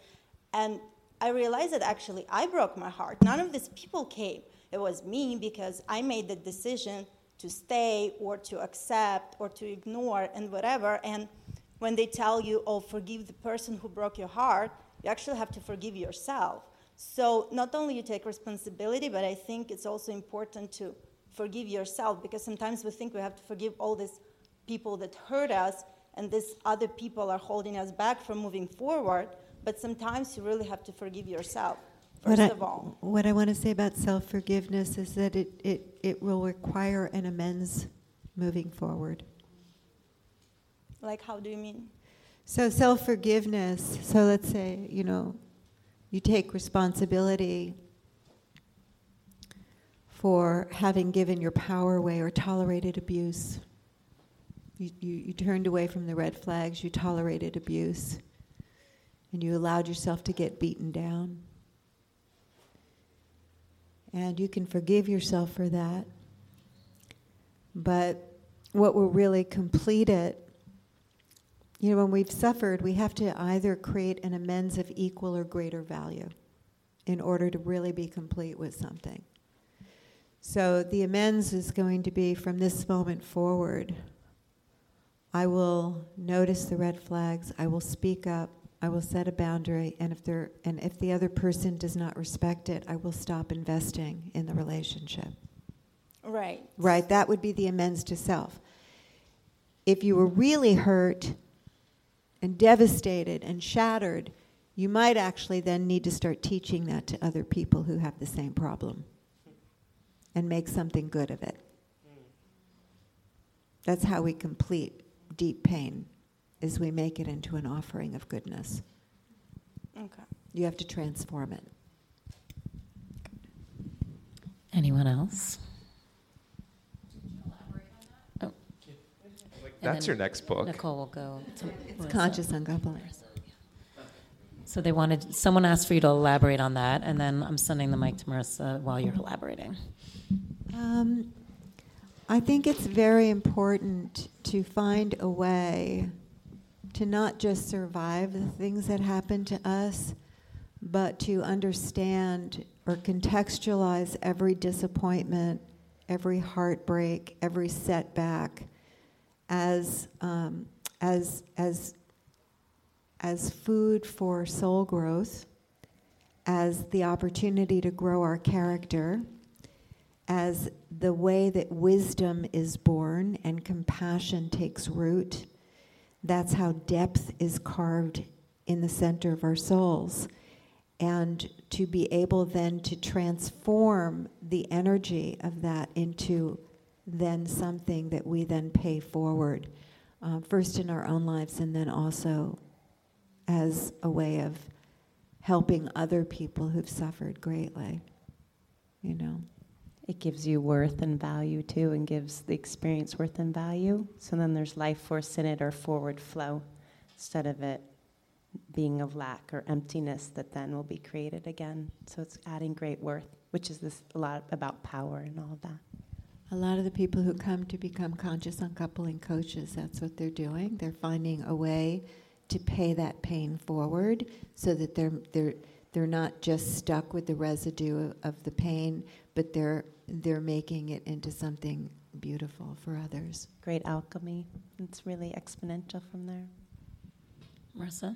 And I realized that actually I broke my heart. None of these people came. It was me because I made the decision to stay or to accept or to ignore and whatever. And when they tell you, oh, forgive the person who broke your heart, you actually have to forgive yourself. So not only you take responsibility, but I think it's also important to forgive yourself because sometimes we think we have to forgive all these people that hurt us and these other people are holding us back from moving forward. But sometimes you really have to forgive yourself, What first I, of all. what I want to say about self forgiveness is that it, it, it will require an amends moving forward. Like, how do you mean? So, self forgiveness, so let's say, you know, you take responsibility for having given your power away or tolerated abuse. You, you, you turned away from the red flags, you tolerated abuse, and you allowed yourself to get beaten down. And you can forgive yourself for that. But what will really complete it you know, when we've suffered, we have to either create an amends of equal or greater value in order to really be complete with something. So the amends is going to be from this moment forward. I will notice the red flags. I will speak up. I will set a boundary, and if there and if the other person does not respect it, I will stop investing in the relationship. Right. Right, that would be the amends to self. If you were really hurt and devastated and shattered, you might actually then need to start teaching that to other people who have the same problem and make something good of it. Mm. That's how we complete deep pain is we make it into an offering of goodness. Okay. You have to transform it. Anyone else? Oh. And That's your next book. Nicole will go. To It's Melissa. conscious uncoupling. So they wanted someone asked for you to elaborate on that, and then I'm sending the mic to Marissa while you're elaborating. Um, I think it's very important to find a way to not just survive the things that happen to us, but to understand or contextualize every disappointment, every heartbreak, every setback as, um, as, as, as food for soul growth, as the opportunity to grow our character, as the way that wisdom is born and compassion takes root. That's how depth is carved in the center of our souls and to be able then to transform the energy of that into then something that we then pay forward, uh, first in our own lives and then also as a way of helping other people who've suffered greatly, you know. It gives you worth and value too, and gives the experience worth and value. So then there's life force in it or forward flow instead of it being of lack or emptiness that then will be created again. So it's adding great worth, which is this a lot about power and all of that. A lot of the people who come to become conscious uncoupling coaches, that's what they're doing. They're finding a way to pay that pain forward so that they're they're they're not just stuck with the residue of the pain, but they're they're making it into something beautiful for others. Great alchemy. It's really exponential from there. Marissa?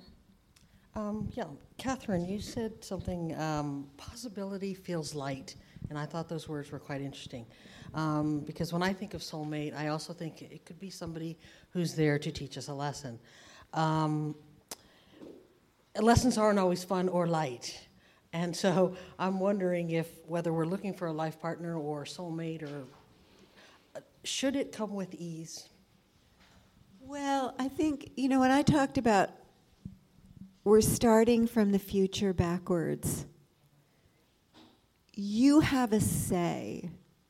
Um, yeah, Katherine, you said something, um, possibility feels light, and I thought those words were quite interesting. Um, because when I think of soulmate, I also think it could be somebody who's there to teach us a lesson. Um, lessons aren't always fun or light. And so I'm wondering if whether we're looking for a life partner or soulmate or uh, should it come with ease? Well, I think, you know, when I talked about we're starting from the future backwards, you have a say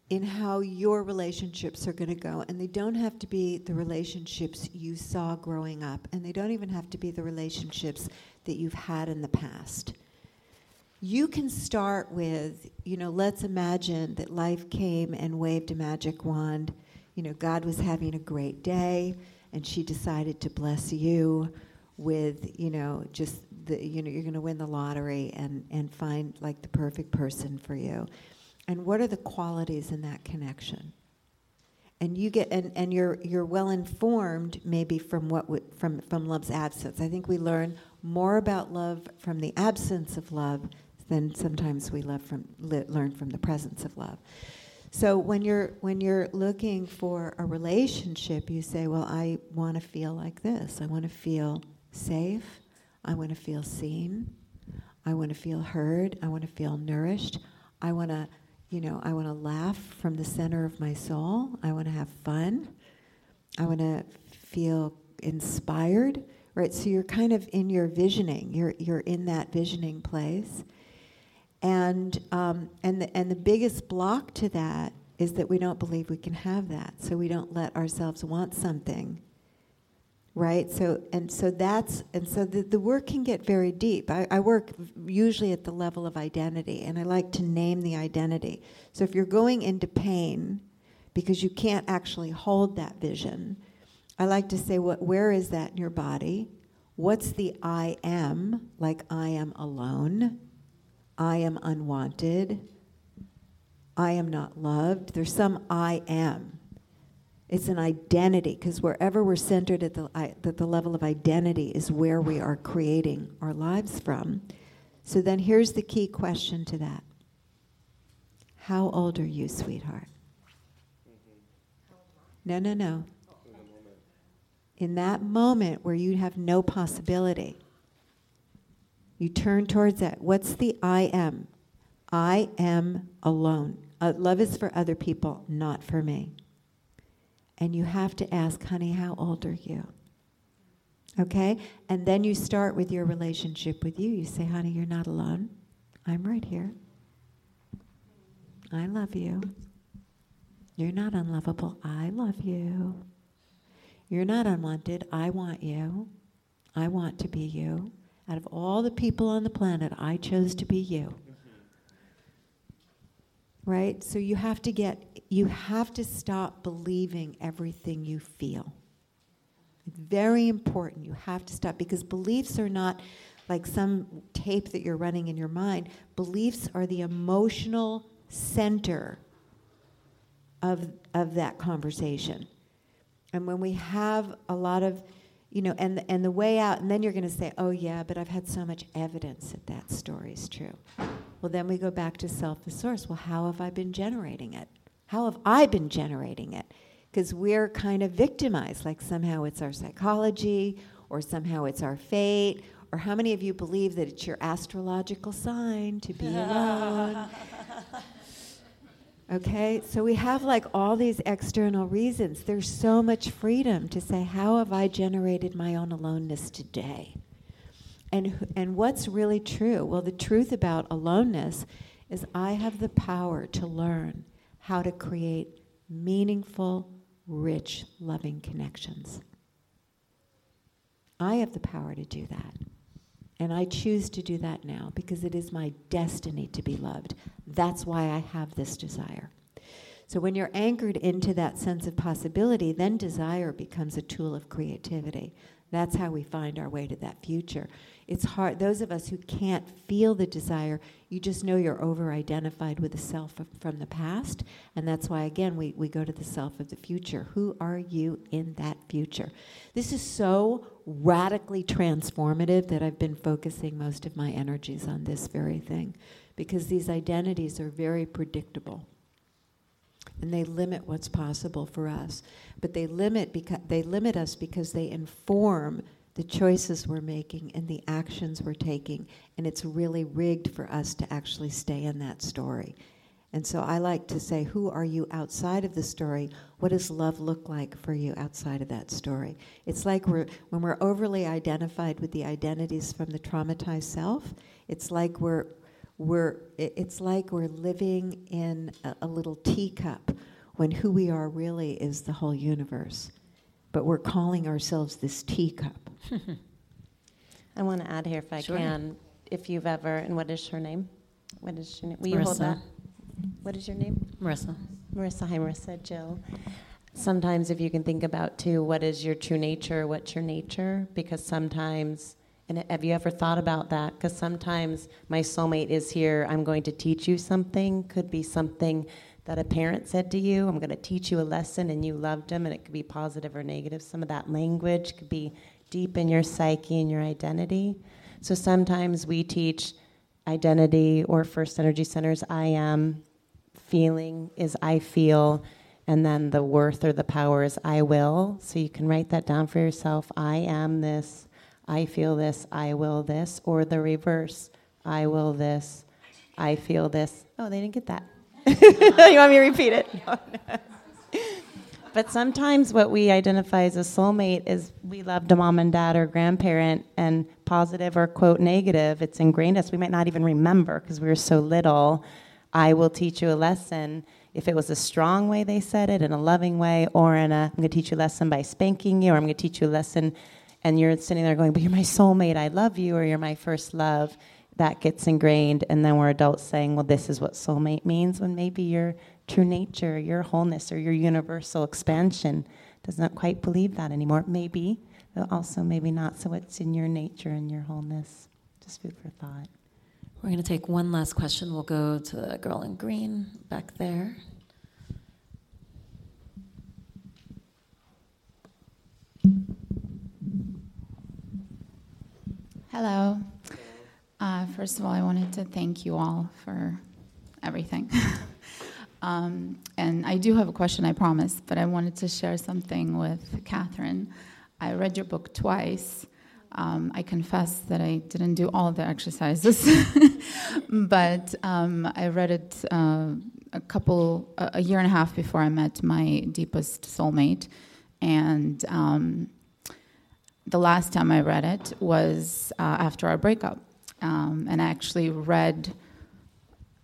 in how your relationships are going to go. And they don't have to be the relationships you saw growing up, and they don't even have to be the relationships that you've had in the past. You can start with, you know, let's imagine that life came and waved a magic wand. You know, God was having a great day, and she decided to bless you with, you know, just the, you know, you're going to win the lottery and, and find like the perfect person for you. And what are the qualities in that connection? And you get and, and you're you're well informed maybe from what w- from from love's absence. I think we learn more about love from the absence of love than sometimes we love from learn from the presence of love. So when you're when you're looking for a relationship, you say, "Well, I want to feel like this. I want to feel safe. I want to feel seen. I want to feel heard. I want to feel nourished. I want to, you know, I want to laugh from the center of my soul. I want to have fun. I want to feel inspired." Right? So you're kind of in your visioning. You're you're in that visioning place. And, um, and, the, and the biggest block to that is that we don't believe we can have that. So we don't let ourselves want something. Right? So, and so that's, and so the, the work can get very deep. I, I work usually at the level of identity, and I like to name the identity. So if you're going into pain because you can't actually hold that vision, I like to say, what, where is that in your body? What's the I am, like I am alone? I am unwanted. I am not loved. There's some I am. It's an identity, because wherever we're centered at the, at the level of identity is where we are creating our lives from. So then here's the key question to that How old are you, sweetheart? No, no, no. In that moment where you have no possibility, you turn towards that. What's the I am? I am alone. Uh, love is for other people, not for me. And you have to ask, honey, how old are you? Okay? And then you start with your relationship with you. You say, honey, you're not alone. I'm right here. I love you. You're not unlovable. I love you. You're not unwanted. I want you. I want to be you. Out of all the people on the planet, I chose to be you. Right? So you have to get you have to stop believing everything you feel. Very important. You have to stop because beliefs are not like some tape that you're running in your mind. Beliefs are the emotional center of, of that conversation. And when we have a lot of, you know, and, and the way out, and then you're going to say, oh, yeah, but I've had so much evidence that that story is true. Well, then we go back to self the source. Well, how have I been generating it? How have I been generating it? Because we're kind of victimized, like somehow it's our psychology, or somehow it's our fate, or how many of you believe that it's your astrological sign to be alone? Okay, so we have like all these external reasons. There's so much freedom to say, How have I generated my own aloneness today? And, and what's really true? Well, the truth about aloneness is I have the power to learn how to create meaningful, rich, loving connections. I have the power to do that. And I choose to do that now because it is my destiny to be loved. That's why I have this desire. So when you're anchored into that sense of possibility, then desire becomes a tool of creativity. That's how we find our way to that future. It's hard, those of us who can't feel the desire, you just know you're over identified with the self from the past. And that's why, again, we, we go to the self of the future. Who are you in that future? This is so radically transformative that I've been focusing most of my energies on this very thing because these identities are very predictable and they limit what's possible for us. But they limit because they limit us because they inform the choices we're making and the actions we're taking, and it's really rigged for us to actually stay in that story. And so I like to say, who are you outside of the story? What does love look like for you outside of that story? It's like we're, when we're overly identified with the identities from the traumatized self, it's like we're, we're, it's like we're living in a, a little teacup when who we are really is the whole universe. But we're calling ourselves this teacup. I want to add here, if I Sure. can, if you've ever, and what is her name? What is your name? Will you hold that? What is your name? Marissa. Marissa. Hi, Marissa. Jill. Sometimes, if you can think about too, what is your true nature? What's your nature? Because sometimes, and have you ever thought about that? Because sometimes my soulmate is here. I'm going to teach you something. Could be something that a parent said to you. I'm going to teach you a lesson, and you loved them, and it could be positive or negative. Some of that language could be deep in your psyche and your identity. So sometimes we teach identity or first energy centers I am, feeling is I feel, and then the worth or the power is I will. So you can write that down for yourself. I am this, I feel this, I will this, or the reverse. I will this, I feel this. Oh, they didn't get that. you want me to repeat it? No. But sometimes what we identify as a soulmate is we loved a mom and dad or grandparent, and positive or quote negative, it's ingrained us. We might not even remember because we were so little. I will teach you a lesson. If it was a strong way they said it, in a loving way, or in a, I'm going to teach you a lesson by spanking you, or I'm going to teach you a lesson, and you're sitting there going, but you're my soulmate, I love you, or you're my first love, that gets ingrained. And then we're adults saying, well, this is what soulmate means, when maybe your true nature, your wholeness, or your universal expansion does not quite believe that anymore. Maybe, but also maybe not. So it's in your nature and your wholeness. Just food for thought. We're going to take one last question. We'll go to the girl in green back there. Hello. Uh, first of all, I wanted to thank you all for everything. um, and I do have a question, I promise, but I wanted to share something with Katherine. I read your book twice. Um, I confess that I didn't do all the exercises, but um, I read it uh, a couple, a year and a half before I met my deepest soulmate, and um, the last time I read it was uh, after our breakup. Um, and I actually read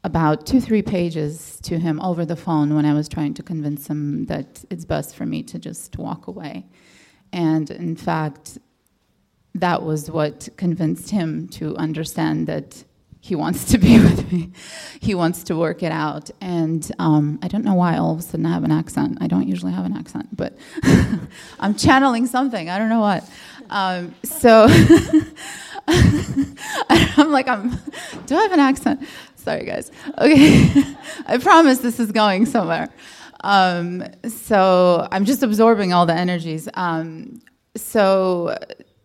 about two, three pages to him over the phone when I was trying to convince him that it's best for me to just walk away. And in fact, that was what convinced him to understand that he wants to be with me. He wants to work it out. And um, I don't know why all of a sudden I have an accent. I don't usually have an accent, but I'm channeling something. I don't know what. Um, so I'm like, I'm, do I have an accent? Sorry, guys. Okay. I promise this is going somewhere. Um, so I'm just absorbing all the energies. Um, so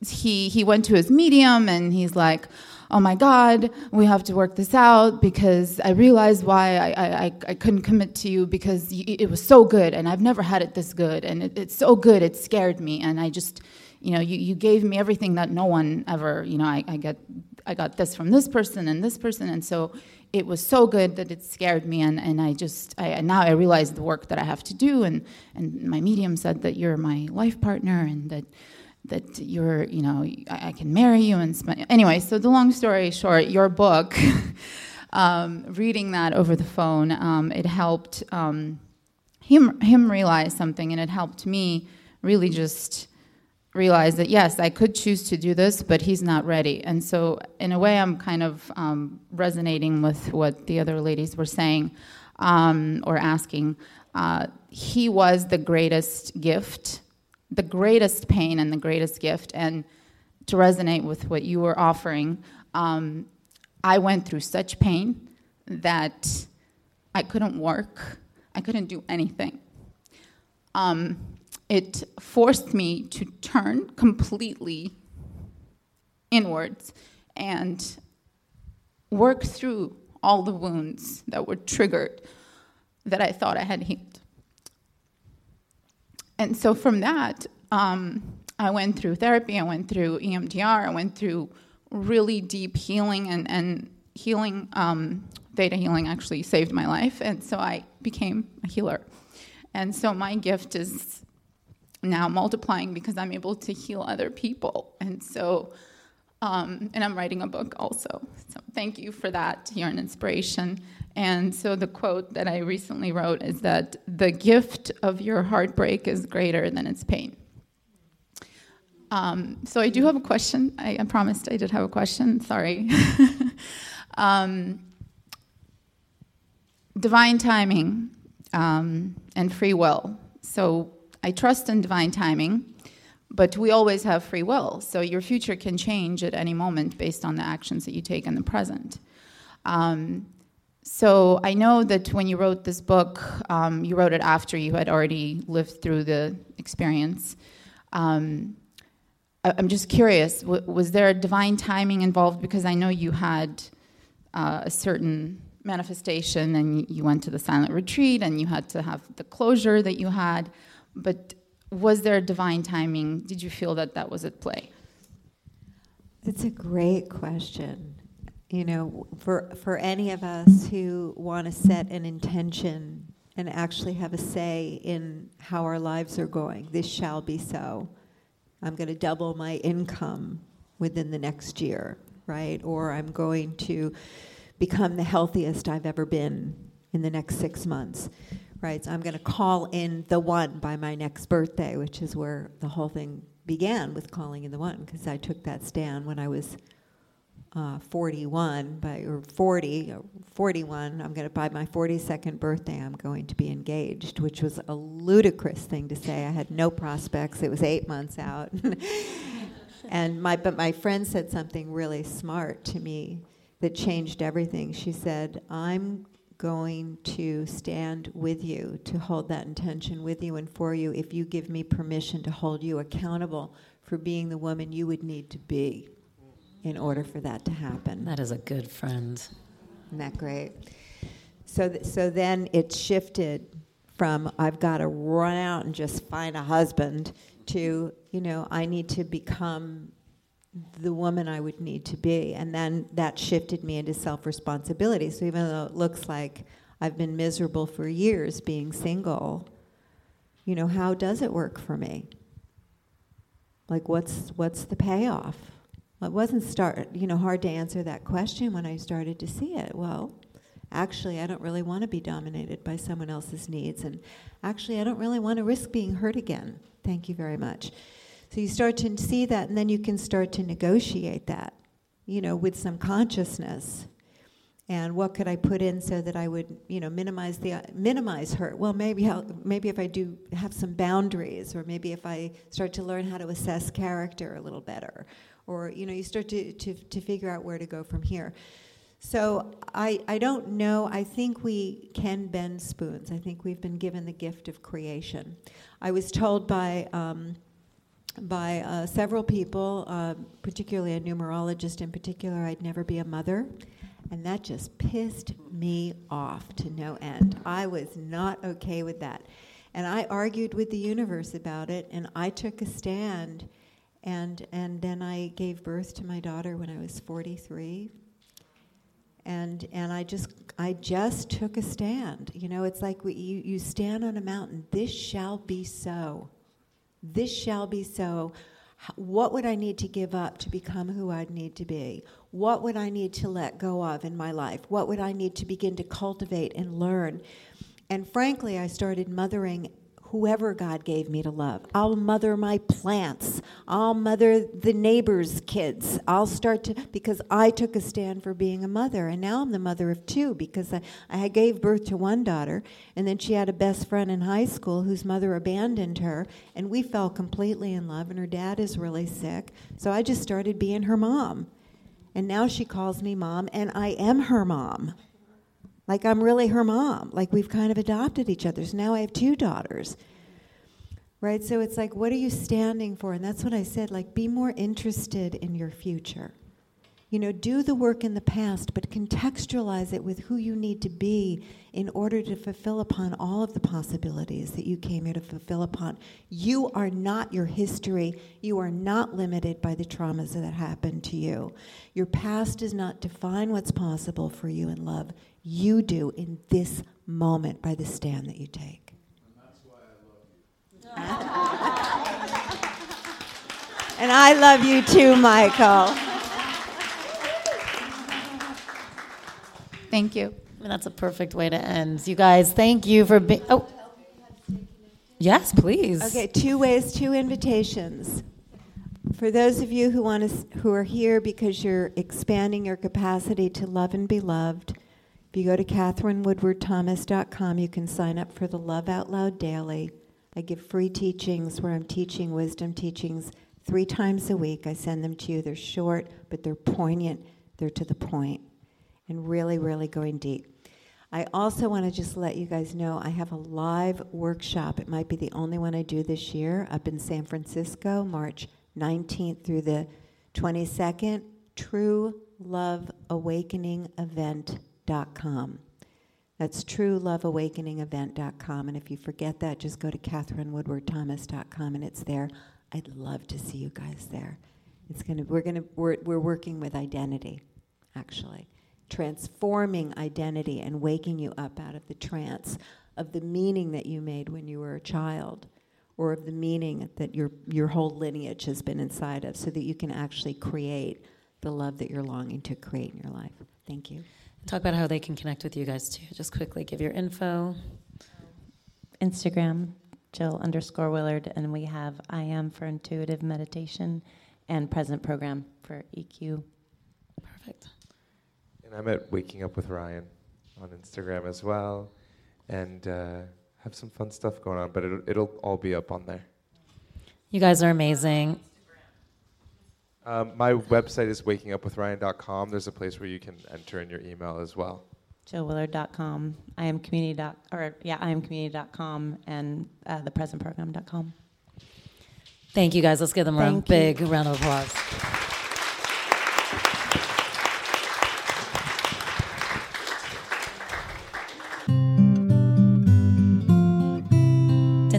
he, he went to his medium and he's like, oh my God, we have to work this out because I realized why I, I, I couldn't commit to you because it was so good and I've never had it this good and it, it's so good it scared me and I just, you know, you, you gave me everything that no one ever, you know, I, I get I got this from this person and this person and so it was so good that it scared me and, and I just I, now I realize the work that I have to do and, and my medium said that you're my life partner and that that you're, you know, I, I can marry you and spend. Anyway, so the long story short, your book, um, reading that over the phone, um, it helped um, him him realize something, and it helped me really just realize that yes, I could choose to do this, but he's not ready. And so, in a way, I'm kind of um, resonating with what the other ladies were saying um, or asking. Uh, he was the greatest gift the greatest pain and the greatest gift. And to resonate with what you were offering, um, I went through such pain that I couldn't work, I couldn't do anything. Um, it forced me to turn completely inwards and work through all the wounds that were triggered that I thought I had healed. And so from that, um, I went through therapy, I went through EMDR, I went through really deep healing, and, and healing, um, healing actually saved my life. And so I became a healer. And so my gift is now multiplying because I'm able to heal other people. And so, um, and I'm writing a book also. So thank you for that. You're an inspiration. And so the quote that I recently wrote is that the gift of your heartbreak is greater than its pain. Um, so I do have a question. I, I, promised I did have a question. Sorry. um, divine timing um, and free will. So I trust in divine timing, but we always have free will. So your future can change at any moment based on the actions that you take in the present. Um, so I know that when you wrote this book, um, you wrote it after you had already lived through the experience. Um, I, am just curious, w- was there a divine timing involved? Because I know you had uh, a certain manifestation and you went to the silent retreat and you had to have the closure that you had. But was there divine timing? Did you feel that that was at play? It's a great question you know, for, for any of us who want to set an intention and actually have a say in how our lives are going, this shall be so. I'm going to double my income within the next year, right? Or I'm going to become the healthiest I've ever been in the next six months, right? So I'm going to call in the one by my next birthday, which is where the whole thing began with calling in the one, because I took that stand when I was uh, 41, by, or 40, or uh, 41, I'm going to, by my 42nd birthday, I'm going to be engaged, which was a ludicrous thing to say. I had no prospects. It was eight months out. and my, but my friend said something really smart to me that changed everything. She said, I'm going to stand with you, to hold that intention with you and for you if you give me permission to hold you accountable for being the woman you would need to be in order for that to happen. That is a good friend. Isn't that great? So, th- so then it shifted from I've got to run out and just find a husband to, you know, I need to become the woman I would need to be. And then that shifted me into self responsibility. So even though it looks like I've been miserable for years being single, you know, how does it work for me? Like, what's, what's the payoff? Well, it wasn't start, you know, hard to answer that question when I started to see it. Well, actually, I don't really want to be dominated by someone else's needs, and actually, I don't really want to risk being hurt again. Thank you very much. So you start to see that, and then you can start to negotiate that, you know, with some consciousness. and what could I put in so that I would, you know, minimize the minimize hurt? Well, maybe how, maybe if I do have some boundaries, or maybe if I start to learn how to assess character a little better, or you know, you start to to, to figure out where to go from here. So I, I don't know. I think we can bend spoons. I think we've been given the gift of creation. I was told by um, by uh, several people, uh, particularly a numerologist in particular, I'd never be a mother. And that just pissed me off to no end. I was not okay with that. And I argued with the universe about it, and I took a stand. And, and then I gave birth to my daughter when I was 43. And, and I just I just took a stand. You know, it's like we, you, you stand on a mountain. This shall be so. This shall be so. What would I need to give up to become who I'd need to be? What would I need to let go of in my life? What would I need to begin to cultivate and learn? And frankly, I started mothering whoever God gave me to love. I'll mother my plants. I'll mother the neighbors' kids. I'll start to, because I took a stand for being a mother. And now I'm the mother of two because I, I gave birth to one daughter, and then she had a best friend in high school whose mother abandoned her, and we fell completely in love, and her dad is really sick. So I just started being her mom. And now she calls me mom, and I am her mom. Like I'm really her mom. Like we've kind of adopted each other. So now I have two daughters. Right? So it's like, what are you standing for? And that's what I said. Like, be more interested in your future. You know, do the work in the past, but contextualize it with who you need to be in order to fulfill upon all of the possibilities that you came here to fulfill upon. You are not your history. You are not limited by the traumas that happened to you. Your past does not define what's possible for you in love. You do in this moment by the stand that you take. and that's why I love you. and I love you too, Michael. Thank you. I mean, that's a perfect way to end. You guys, thank you for being. Oh, yes, please. Okay, two ways, two invitations. For those of you who want to, who are here because you're expanding your capacity to love and be loved, if you go to katherinewoodwardthomas.com, you can sign up for the Love Out Loud Daily. I give free teachings where I'm teaching wisdom teachings three times a week. I send them to you. They're short, but they're poignant. They're to the point and really, really going deep. I also want to just let you guys know I have a live workshop. It might be the only one I do this year up in San Francisco, March 19th through the 22nd. TrueLoveAwakeningEvent.com. That's trueloveawakeningevent.com. And if you forget that, just go to katherinewoodwardthomas.com and it's there. I'd love to see you guys there. It's gonna, we're, gonna, we're, we're working with identity, actually transforming identity and waking you up out of the trance of the meaning that you made when you were a child or of the meaning that your, your whole lineage has been inside of so that you can actually create the love that you're longing to create in your life. Thank you. Talk about how they can connect with you guys too. Just quickly give your info. Instagram, Jill underscore Willard, and we have I am for intuitive meditation and present program for EQ. Perfect. And I'm at Waking Up with Ryan on Instagram as well, and uh, have some fun stuff going on. But it'll, it'll all be up on there. You guys are amazing. Um, my website is wakingupwithryan.com. There's a place where you can enter in your email as well. JillWillard.com. I am community. Dot, or yeah, I am community.com and uh, thepresentprogram.com. Thank you guys. Let's give them a Thank big round of applause.